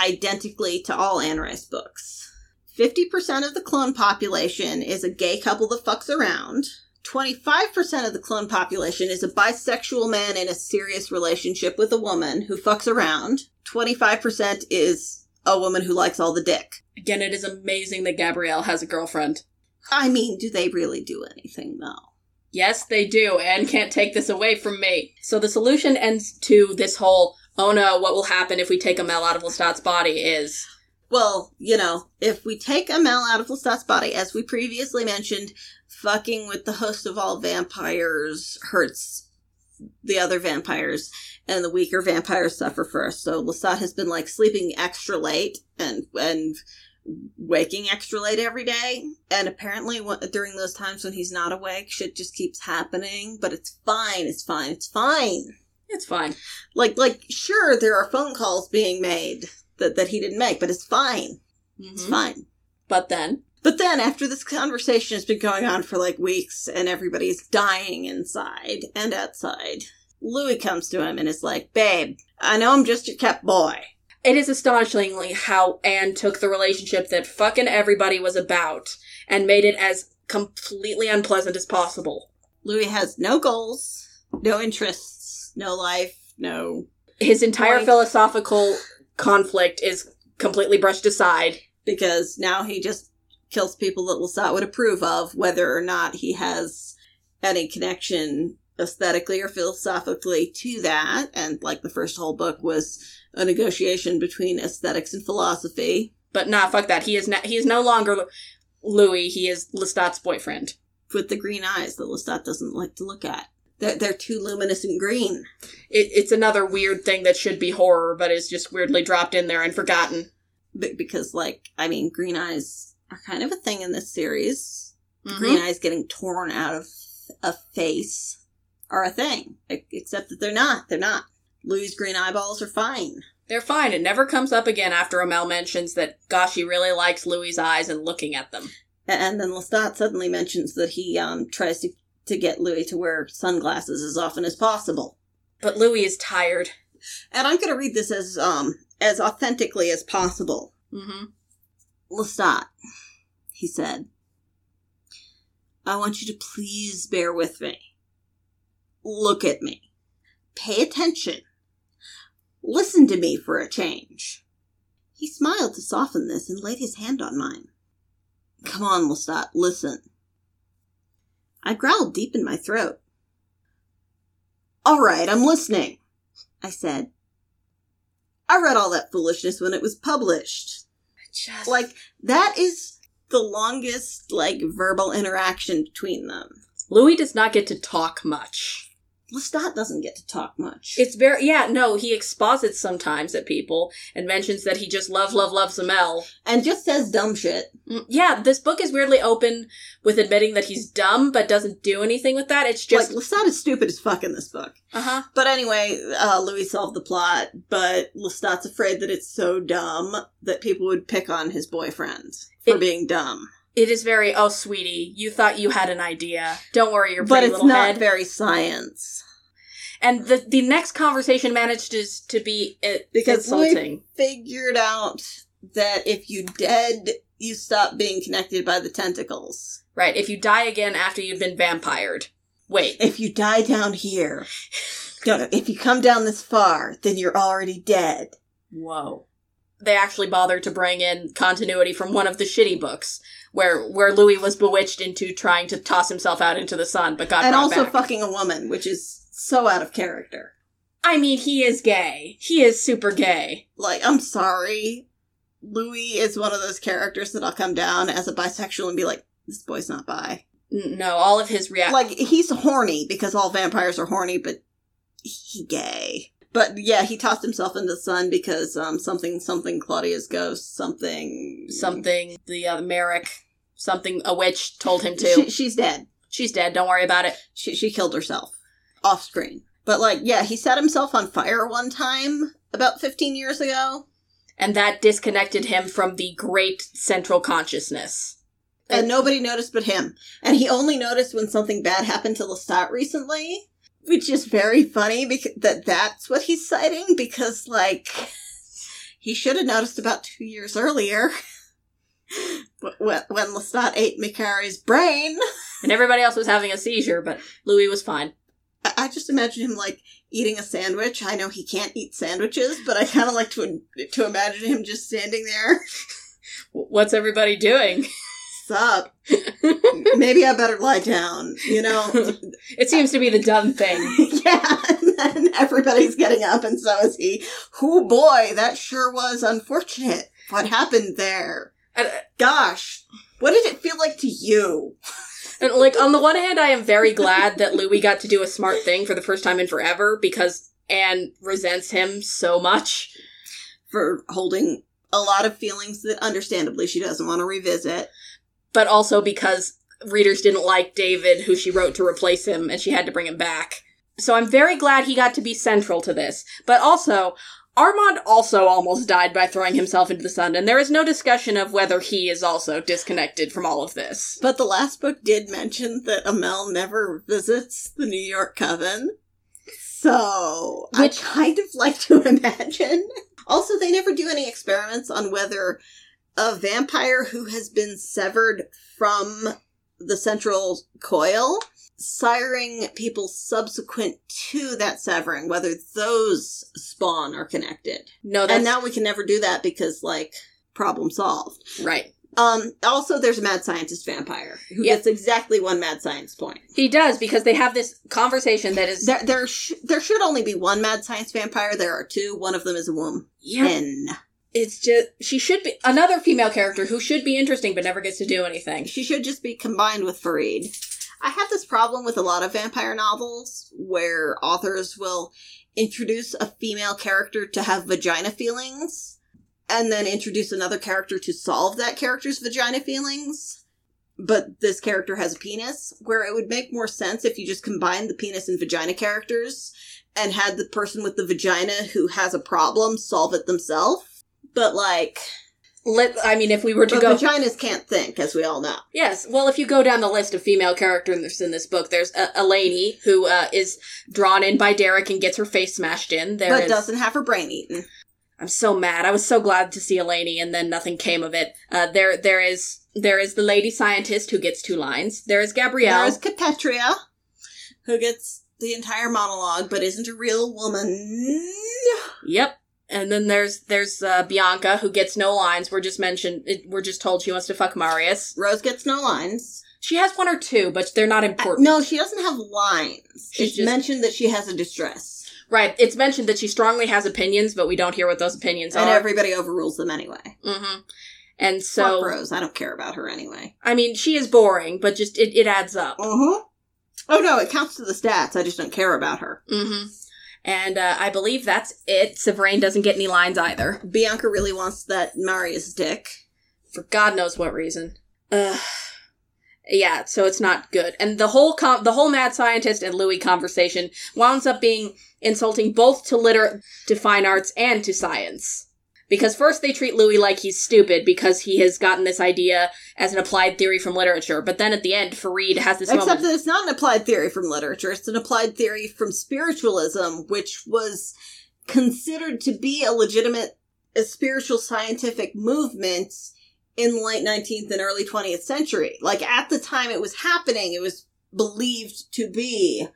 identically to all Anne books. 50% of the clone population is a gay couple that fucks around. 25% of the clone population is a bisexual man in a serious relationship with a woman who fucks around. 25% is a woman who likes all the dick. Again, it is amazing that Gabrielle has a girlfriend. I mean, do they really do anything though? Yes, they do, and can't take this away from me. So the solution ends to this whole, oh no, what will happen if we take Amel out of Lestat's body is, Well, you know, if we take Amel out of Lestat's body, as we previously mentioned, fucking with the host of all vampires hurts the other vampires, and the weaker vampires suffer first. So Lestat has been like sleeping extra late and and waking extra late every day. And apparently, during those times when he's not awake, shit just keeps happening. But it's fine. It's fine. It's fine. It's fine. Like, like, sure, there are phone calls being made that, that he didn't make, but it's fine. It's Mhm. fine. But then, But then, after this conversation has been going on for like weeks and everybody's dying inside and outside, Louis comes to him and is like, Babe, I know I'm just your kept boy. It is astonishingly how Anne took the relationship that fucking everybody was about and made it as completely unpleasant as possible. Louis has no goals, no interests, no life, no. His entire Point. philosophical conflict is completely brushed aside. Because now he just kills people that Lestat would approve of, whether or not he has any connection aesthetically or philosophically to that. And like the first whole book was a negotiation between aesthetics and philosophy. But nah, fuck that. He is he is no longer Louis. He is Lestat's boyfriend. with the green eyes that Lestat doesn't like to look at. They're, they're too luminescent green. It, it's another weird thing that should be horror, but is just weirdly dropped in there and forgotten. Be- because, like, I mean, green eyes are kind of a thing in this series. Mhm. Green eyes getting torn out of a face are a thing. Except that they're not. They're not. Louis' green eyeballs are fine. They're fine. It never comes up again after Amel mentions that, gosh, he really likes Louis' eyes and looking at them. And then Lestat suddenly mentions that he um, tries to, to get Louis to wear sunglasses as often as possible. But Louis is tired. And I'm going to read this as um as authentically as possible. Mm-hmm. Lestat, he said, I want you to please bear with me. Look at me. Pay attention. Listen to me for a change. He smiled to soften this and laid his hand on mine. Come on, Lestat, listen. I growled deep in my throat. All right, I'm listening, I said. I read all that foolishness when it was published Just like that is the longest like verbal interaction between them. Louis does not get to talk much. Lestat doesn't get to talk much. It's very yeah, no, he exposits sometimes at people and mentions that he just love, love, loves Amel. and just says dumb shit. Mm, Yeah, this book is weirdly open with admitting that he's dumb, but doesn't do anything with that. It's just like Lestat is stupid as fuck in this book. uh huh. But anyway, uh, Louis solved the plot, but Lestat's afraid that it's so dumb that people would pick on his boyfriend for It- being dumb. It is very oh sweetie, you thought you had an idea. Don't worry, your pretty But it's little not head. very science. and the the next conversation manages to be uh, Because insulting. Figured out that if you dead, you stop being connected by the tentacles. Right, if you die again after you've been vampired. Wait, if you die down here, don't, if you come down this far, then you're already dead. Whoa. They actually bothered to bring in continuity from one of the shitty books, where where Louis was bewitched into trying to toss himself out into the sun, but got and also back. fucking a woman, which is so out of character. I mean, he is gay. He is super gay. Like, I'm sorry. Louis is one of those characters that I'll come down as a bisexual and be like, this boy's not bi. No, all of his react. Like, he's horny because all vampires are horny, but he gay. But yeah, he tossed himself into the sun because um something something Claudia's ghost something something the uh, Merrick, something a witch told him to. She, she's dead. She's dead. Don't worry about it. she she killed herself off screen. But like, yeah, he set himself on fire one time about 15 years ago, And that disconnected him from the great central consciousness. and nobody noticed but him. And he only noticed when something bad happened to Lestat recently, which is very funny because that that's what he's citing because like he should have noticed about 2 years earlier. [laughs] Wh- When when Lestat ate Mekare's brain, [laughs] And everybody else was having a seizure, but Louis was fine. I I just imagine him like eating a sandwich. I know he can't eat sandwiches, but I kind of like to to imagine him just standing there. What's everybody doing? [laughs] Sup? [laughs] Maybe I better lie down. You know? It seems to be the dumb thing. yeah. And then everybody's getting up, and so is he. Who boy, that sure was unfortunate. What happened there? And, uh, Gosh, what did it feel like to you? and, like, on the one hand, I am very glad that Louis got to do a smart thing for the first time in forever because Anne resents him so much. For holding a lot of feelings that understandably she doesn't want to revisit. But also because readers didn't like David, who she wrote to replace him, and she had to bring him back. So I'm very glad he got to be central to this. But also, Armand also almost died by throwing himself into the sun, and there is no discussion of whether he is also disconnected from all of this. But the last book did mention that Amel never visits the New York Coven. So Which- I kind of [laughs] like to imagine. Also, they never do any experiments on whether a vampire who has been severed from the central coil, siring people subsequent to that severing, whether those spawn are connected. No, that's and now we can never do that because, like, problem solved. right. Um, also, there's a mad scientist vampire who Yep. gets exactly one mad science point. He does because they have this conversation that is There, there, sh- there should only be one mad science vampire. There are two. One of them is a woman. yeah. It's just she should be another female character who should be interesting but never gets to do anything. She should just be combined with Farid. I have this problem with a lot of vampire novels where authors will introduce a female character to have vagina feelings and then introduce another character to solve that character's vagina feelings. But this character has a penis, where it would make more sense if you just combined the penis and vagina characters and had the person with the vagina who has a problem solve it themselves. But like, Let I mean, if we were to but go, vaginas can't think, as we all know. yes. Well, if you go down the list of female characters in this book, there's uh, Elaney who uh, is drawn in by Derek and gets her face smashed in. There but is- doesn't have her brain eaten. I'm so mad. I was so glad to see Elaney, and then nothing came of it. Uh, there, there is there is the lady scientist who gets two lines. There is Gabrielle. There's Kapetria, who gets the entire monologue but isn't a real woman. Yep. And then there's there's uh, Bianca who gets no lines. We're just mentioned. it- We're just told she wants to fuck Marius. Rose gets no lines. She has one or two, but they're not Uh, important. no, she doesn't have lines. She's it's just- mentioned that she has a distress. Right. It's mentioned that she strongly has opinions, but we don't hear what those opinions And are. And everybody overrules them anyway. hmm And Fuck so, Rose. I don't care about her anyway. I mean, she is boring, but just it, it adds up. Uh-huh. Oh no, it counts to the stats. I just don't care about her. hmm And uh, I believe that's it. Sevraine doesn't get any lines either. Bianca really wants that Marius dick. for God knows what reason. Ugh. Yeah, so it's not good. And the whole com- the whole mad scientist and Louis conversation winds up being insulting both to liter to fine arts and to science. Because first they treat Louis like he's stupid because he has gotten this idea as an applied theory from literature, but then at the end Fareed has this Except moment. that it's not an applied theory from literature. It's an applied theory from spiritualism, which was considered to be a legitimate a spiritual scientific movement in the late 19th and early 20th century. Like at the time it was happening, it was believed to be.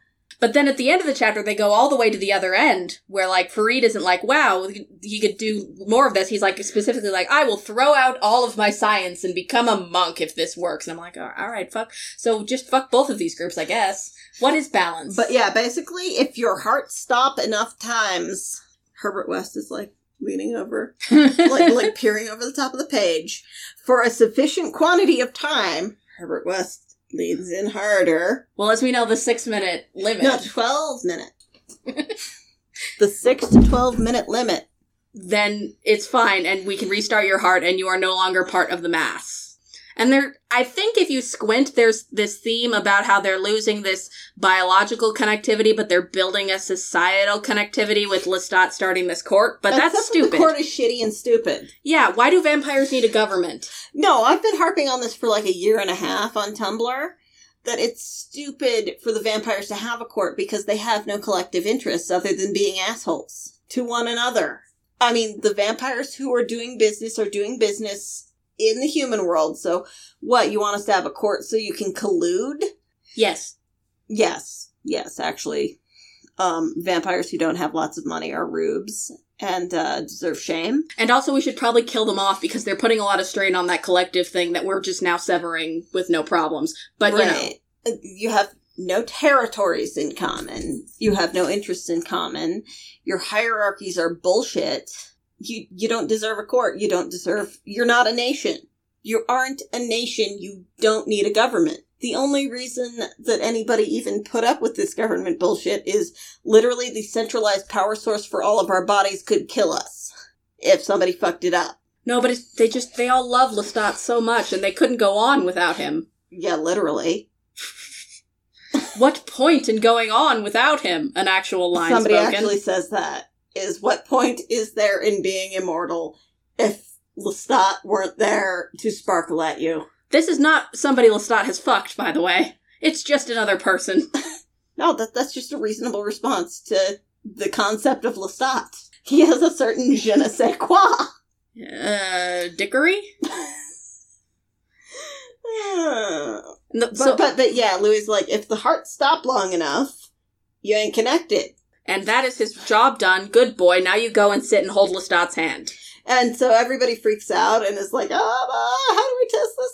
But then at the end of the chapter, they go all the way to the other end, where like Fareed isn't like, "Wow, he could do more of this." He's like specifically like, "I will throw out all of my science and become a monk if this works." And I'm like, "All right, fuck." So just fuck both of these groups, I guess. What is balance? But yeah, basically, if your heart stop enough times, Herbert West is like leaning over, [laughs] like like peering over the top of the page for a sufficient quantity of time. Herbert West leans in harder. well, as we know, the six minute limit. No, twelve minute. the six to twelve minute limit. then it's fine and we can restart your heart and you are no longer part of the mass. And there, I think if you squint, there's this theme about how they're losing this biological connectivity, but they're building a societal connectivity with Lestat starting this court. But that's Except for stupid. The court is shitty and stupid. yeah, why do vampires need a government? No, I've been harping on this for like a year and a half on Tumblr. That it's stupid for the vampires to have a court because they have no collective interests other than being assholes to one another. I mean, the vampires who are doing business are doing business in the human world. So, what, you want us to have a court so you can collude? Yes. Yes, yes, actually. Um, vampires who don't have lots of money are rubes and uh, deserve shame. And also, we should probably kill them off because they're putting a lot of strain on that collective thing that we're just now severing with no problems. But, you know. Uh, You have no territories in common. You have no interests in common. Your hierarchies are bullshit. You you don't deserve a court. You don't deserve you're not a nation. You aren't a nation. You don't need a government. The only reason that anybody even put up with this government bullshit is literally the centralized power source for all of our bodies could kill us if somebody fucked it up. No, but it's, they just they all love Lestat so much, and they couldn't go on without him. Yeah, literally. [laughs] What point in going on without him? An actual line Somebody spoken. actually says that. Is what point is there in being immortal if Lestat weren't there to sparkle at you? This is not somebody Lestat has fucked, by the way. It's just another person. [laughs] [laughs] No, that that's just a reasonable response to the concept of Lestat. He has a certain je ne sais quoi. Uh, Dickory? [sighs] No, but, so, but but yeah, Louis like if the heart stopped long enough, you ain't connected. And that is his job done. Good boy. Now you go and sit and hold Lestat's hand. And so everybody freaks out and is like, oh, how do we test this?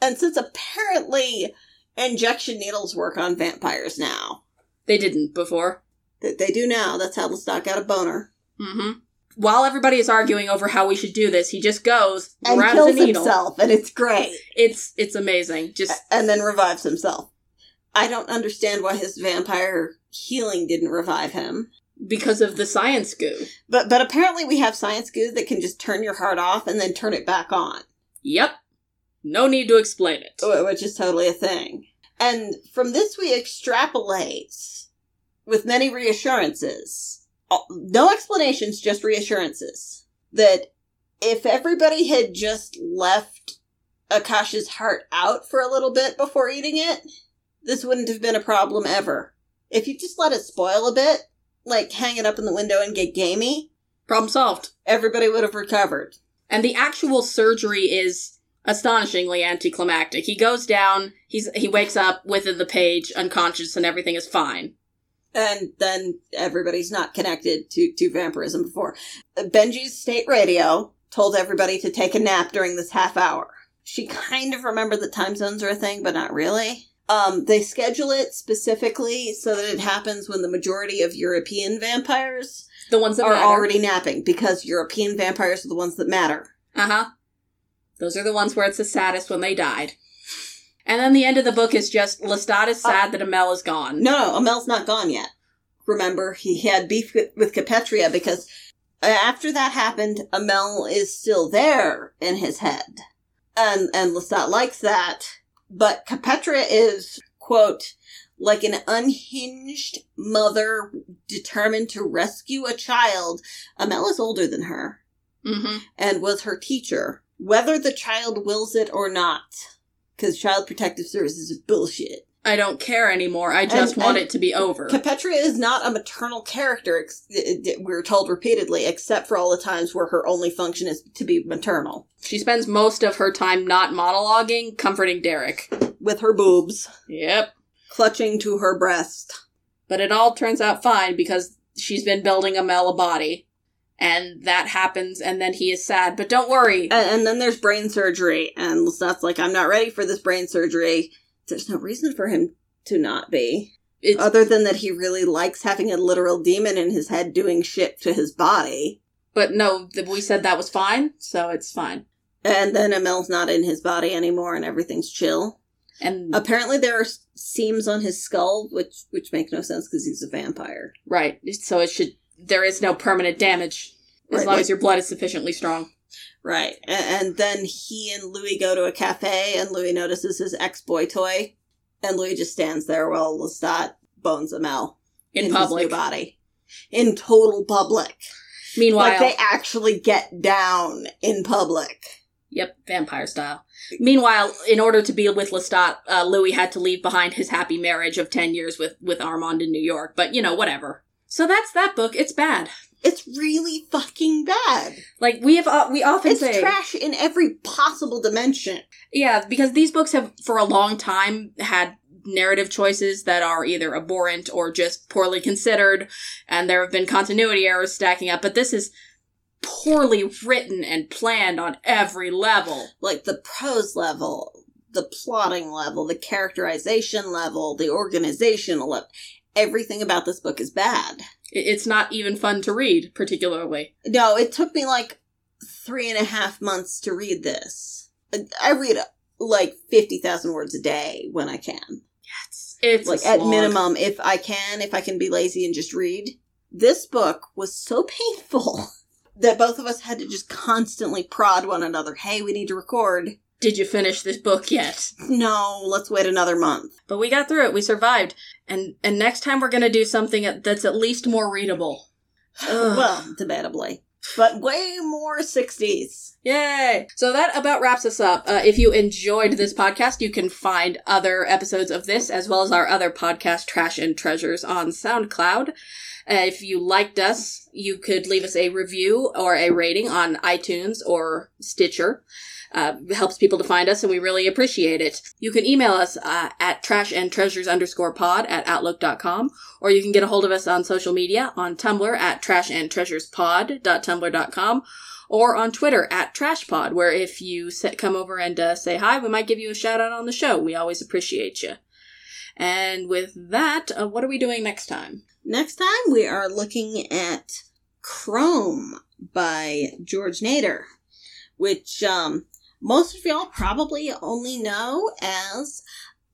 And since apparently injection needles work on vampires now, They didn't before. that they do now, that's how Lestat got a boner. Mm-hmm. While everybody is arguing over how we should do this, he just goes, And grabs kills a needle. himself, and it's great. It's it's amazing. Just And then revives himself. I don't understand why his vampire healing didn't revive him. because of the science goo. But but apparently we have science goo that can just turn your heart off and then turn it back on. Yep. No need to explain it. Which is totally a thing. And from this, we extrapolate with many reassurances. No explanations, just reassurances. That if everybody had just left Akasha's heart out for a little bit before eating it, this wouldn't have been a problem ever. If you just let it spoil a bit, like hang it up in the window and get gamey, Problem solved. everybody would have recovered. And the actual surgery is astonishingly anticlimactic. He goes down, he's he wakes up within the page, unconscious, and everything is fine. and then everybody's not connected to, to vampirism before. Benji's state radio told everybody to take a nap during this half hour. She kind of remembered that time zones are a thing, but not really. Um, they schedule it specifically so that it happens when the majority of European vampires The ones that are matter. already napping, because European vampires are the ones that matter. Uh huh. Those are the ones where it's the saddest when they died. And then the end of the book is just Lestat is sad that Amel is gone. No, no, Amel's not gone yet. Remember, he had beef with, with Kapetria because after that happened, Amel is still there in his head. And, and Lestat likes that. But Kapetria is, quote, like an unhinged mother determined to rescue a child. Amel is older than her Mm-hmm. and was her teacher, whether the child wills it or not. Because Child Protective Services is bullshit. I don't care anymore. I just And- want and it to be over. Kapetria is not a maternal character, ex- it- it- we're told repeatedly, except for all the times where her only function is to be maternal. she spends most of her time not monologuing, comforting Derek. With her boobs, Yep. clutching to her breast. But it all turns out fine because she's been building a a body. And that happens, and then he is sad. But don't worry. And, and then there's brain surgery, and Lestat's like, I'm not ready for this brain surgery. There's no reason for him to not be. It's Other than that he really likes having a literal demon in his head doing shit to his body. but no, we said that was fine, so it's fine. And then Amel's not in his body anymore, and everything's chill. And Apparently there are seams on his skull, which which make no sense because he's a vampire. right, so it should. There is no permanent damage as Right, long like- as your blood is sufficiently strong. Right. And, then he and Louis go to a cafe, and Louis notices his ex boy toy, and Louis just stands there while Lestat bones a Amel In, his public. new body. In total public. Meanwhile, like they actually get down in public. Yep, vampire style. Meanwhile, in order to be with Lestat, uh, Louis had to leave behind his happy marriage of 10 years with, with Armand in New York. But, you know, whatever. So that's that book. It's bad. It's really fucking bad. Like, we have, uh, we often It's say. trash in every possible dimension. Yeah, because these books have, for a long time, had narrative choices that are either abhorrent or just poorly considered, and there have been continuity errors stacking up, but this is poorly written and planned on every level. like the prose level, the plotting level, the characterization level, the organizational level. Everything about this book is bad. It's not even fun to read, particularly. No, it took me like three and a half months to read this. I read like 50,000 words a day when I can. It's, it's like at minimum, if I can, if I can be lazy and just read. This book was so painful [laughs] that both of us had to just constantly prod one another. Hey, we need to record. Did you finish this book yet? No, let's wait another month. But we got through it. We survived. And and next time we're gonna do something that's at least more readable. [sighs] Well, debatably. But way more 60s. Yay! So that about wraps us up. Uh, if you enjoyed this podcast, you can find other episodes of this as well as our other podcast, Trash and Treasures, on SoundCloud. Uh, if you liked us, you could leave us a review or a rating on iTunes or Stitcher. Uh, helps people to find us, and we really appreciate it. You can email us uh, at trashandtreasures underscore pod at outlook.com, or you can get a hold of us on social media on Tumblr at trash and treasures trashandtreasurespod.tumblr.com, or on Twitter at trashpod, where if you sit, come over and uh, say hi, we might give you a shout out on the show. We always appreciate you. And with that, uh, what are we doing next time? Next time, we are looking at Chrome by George Nader, which um, most of y'all probably only know as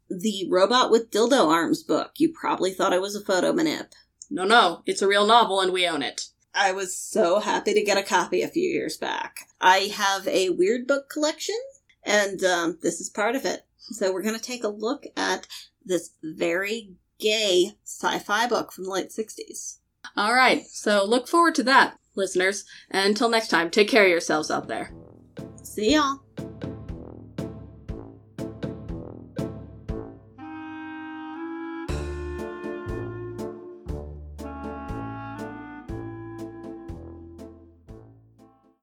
the Robot with Dildo Arms book. You probably thought I was a photo manip. No, no, it's a real novel and we own it. I was so happy to get a copy a few years back. I have a weird book collection, and um, this is part of it. So we're going to take a look at this very gay sci fi book from the late 60s. All right, so look forward to that, listeners. And until next time, take care of yourselves out there. See y'all.